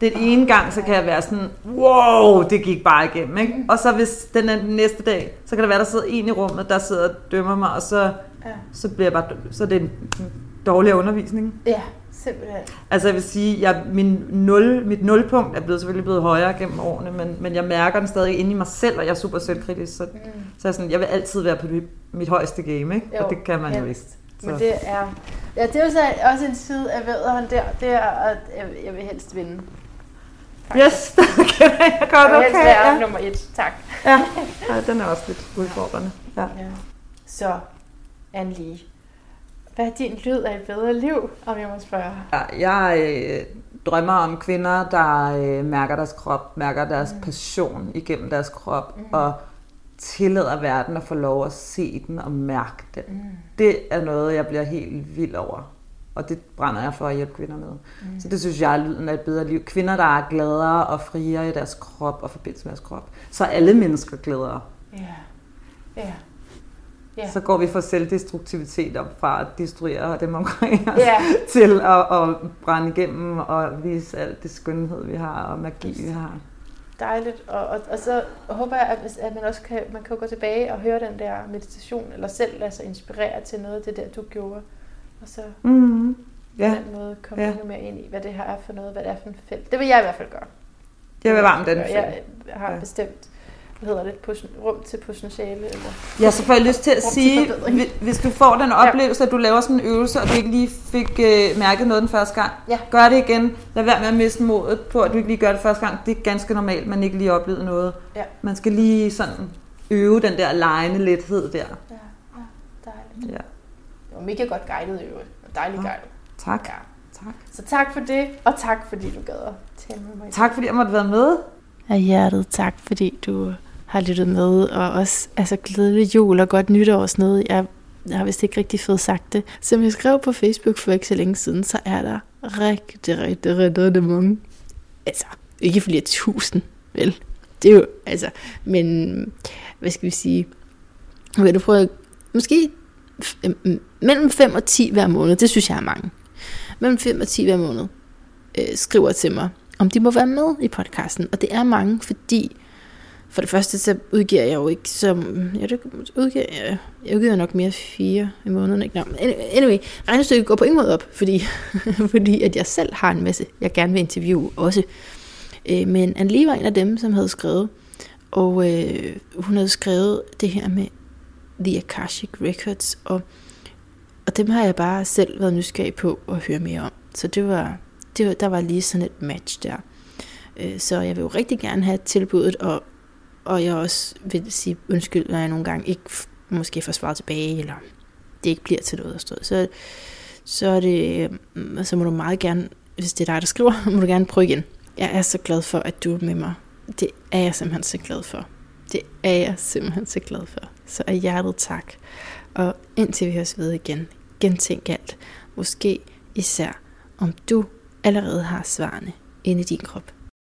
den ene gang, så kan jeg være sådan, wow, det gik bare igennem. Ikke?
Mm.
Og så hvis den er den næste dag, så kan det være, der sidder en i rummet, der sidder og dømmer mig, og så,
ja,
så bliver jeg bare, så er det en dårlig undervisning.
ja simpelthen.
Altså jeg vil sige, jeg, min nul, mit nulpunkt er blevet selvfølgelig blevet højere gennem årene, men, men jeg mærker den stadig inde i mig selv, og jeg er super selvkritisk. Så,
Mm.
så jeg, sådan, jeg vil altid være på mit, mit højeste game, ikke?
Jo,
og det kan man jo vist.
Men
Så.
det er, ja, det er jo så også en side af vædderen der, det er, at jeg vil helst vinde.
Yes, [laughs] det kender jeg godt,
helst
okay.
være
Ja.
nummer et, tak.
Ja. ja, den er også lidt udfordrende. Ja.
Ja. Så, Anne-Lie, hvad er din lyd af et bedre liv, om jeg må spørge?
Ja, Jeg øh, drømmer om kvinder, der øh, mærker deres krop, mærker deres
Mm.
passion igennem deres krop,
Mm.
og tillader verden at få lov at se den og mærke den.
Mm.
Det er noget, jeg bliver helt vild over. Og det brænder jeg for at hjælpe kvinder med. Mm. Så det synes jeg er lyden af et bedre liv. Kvinder, der er gladere og friere i deres krop og forbindelse med deres krop. Så er alle mennesker gladere.
Ja. Ja. Ja.
Så går vi fra selvdestruktivitet op fra at destruere dem omkring os,
Ja. [laughs]
til at, at brænde igennem og vise alt det skønhed, vi har og magi, vi har.
Dejligt. Og, og, og så håber jeg, at, at man også kan, man kan gå tilbage og høre den der meditation, eller selv lade sig inspirere til noget af det der, du gjorde. Og så
Mm.
på
Ja,
den måde komme
Ja.
endnu mere ind i, hvad det her er for noget, hvad det er for en felt. Det vil jeg i hvert fald gøre.
jeg vil varmt den
Jeg har
Ja.
bestemt, hvad hedder det, poten- rum til potentiale. Eller...
Jeg så får jeg lyst til at sige, hvis du får den oplevelse, at du laver sådan en øvelse, og du ikke lige fik øh, mærket noget den første gang,
Ja.
gør det igen. Lad være med at miste modet på, at du ikke lige gør det første gang. Det er ganske normalt, man ikke lige oplevede noget.
Ja.
Man skal lige sådan øve den der lejende lethed der.
Ja, ja, dejligt.
Ja.
Det var mega godt guidet i øvrigt. Og Dejligt
Ja.
guidet.
Tak.
Ja.
tak.
Så tak for det, og tak fordi du gad at tale med mig.
Tak fordi jeg måtte være med.
Af hjertet tak, fordi du har lyttet med, og også altså, glædelig jul og godt nytår og sådan noget. Jeg, jeg har vist ikke rigtig fået sagt det. Som jeg skrev på Facebook for ikke så længe siden, så er der rigtig, rigtig, rigtig, rigtig mange. Altså, ikke flere tusind, vel? Det er jo, altså, men hvad skal vi sige? Okay, du prøver måske mellem 5 og 10 hver måned, det synes jeg er mange. Mellem 5 og 10 hver måned øh, skriver til mig, om de må være med i podcasten. Og det er mange, fordi for det første, så udgiver jeg jo ikke som... Ja, det udgiver, jeg, jeg udgiver nok mere fire i måneden. Ikke? Nå, anyway, regnestykket går på ingen måde op, fordi, [laughs] fordi at jeg selv har en masse, jeg gerne vil interviewe også. Øh, men Anne var en af dem, som havde skrevet, og øh, hun havde skrevet det her med The Akashic Records, og, og dem har jeg bare selv været nysgerrig på at høre mere om. Så det var, det var, der var lige sådan et match der. Øh, så jeg vil jo rigtig gerne have tilbuddet, og, og jeg også vil sige undskyld, når jeg nogle gange ikke måske får svaret tilbage, eller det ikke bliver til noget at stå. Så, så, er det, øh, så må du meget gerne, hvis det er dig, der skriver, [laughs] må du gerne prøve igen. Jeg er så glad for, at du er med mig. Det er jeg simpelthen så glad for. Det er jeg simpelthen så glad for. Så af hjertet tak. Og indtil vi høres ved igen, gentænk alt. Måske især, om du allerede har svarene inde i din krop.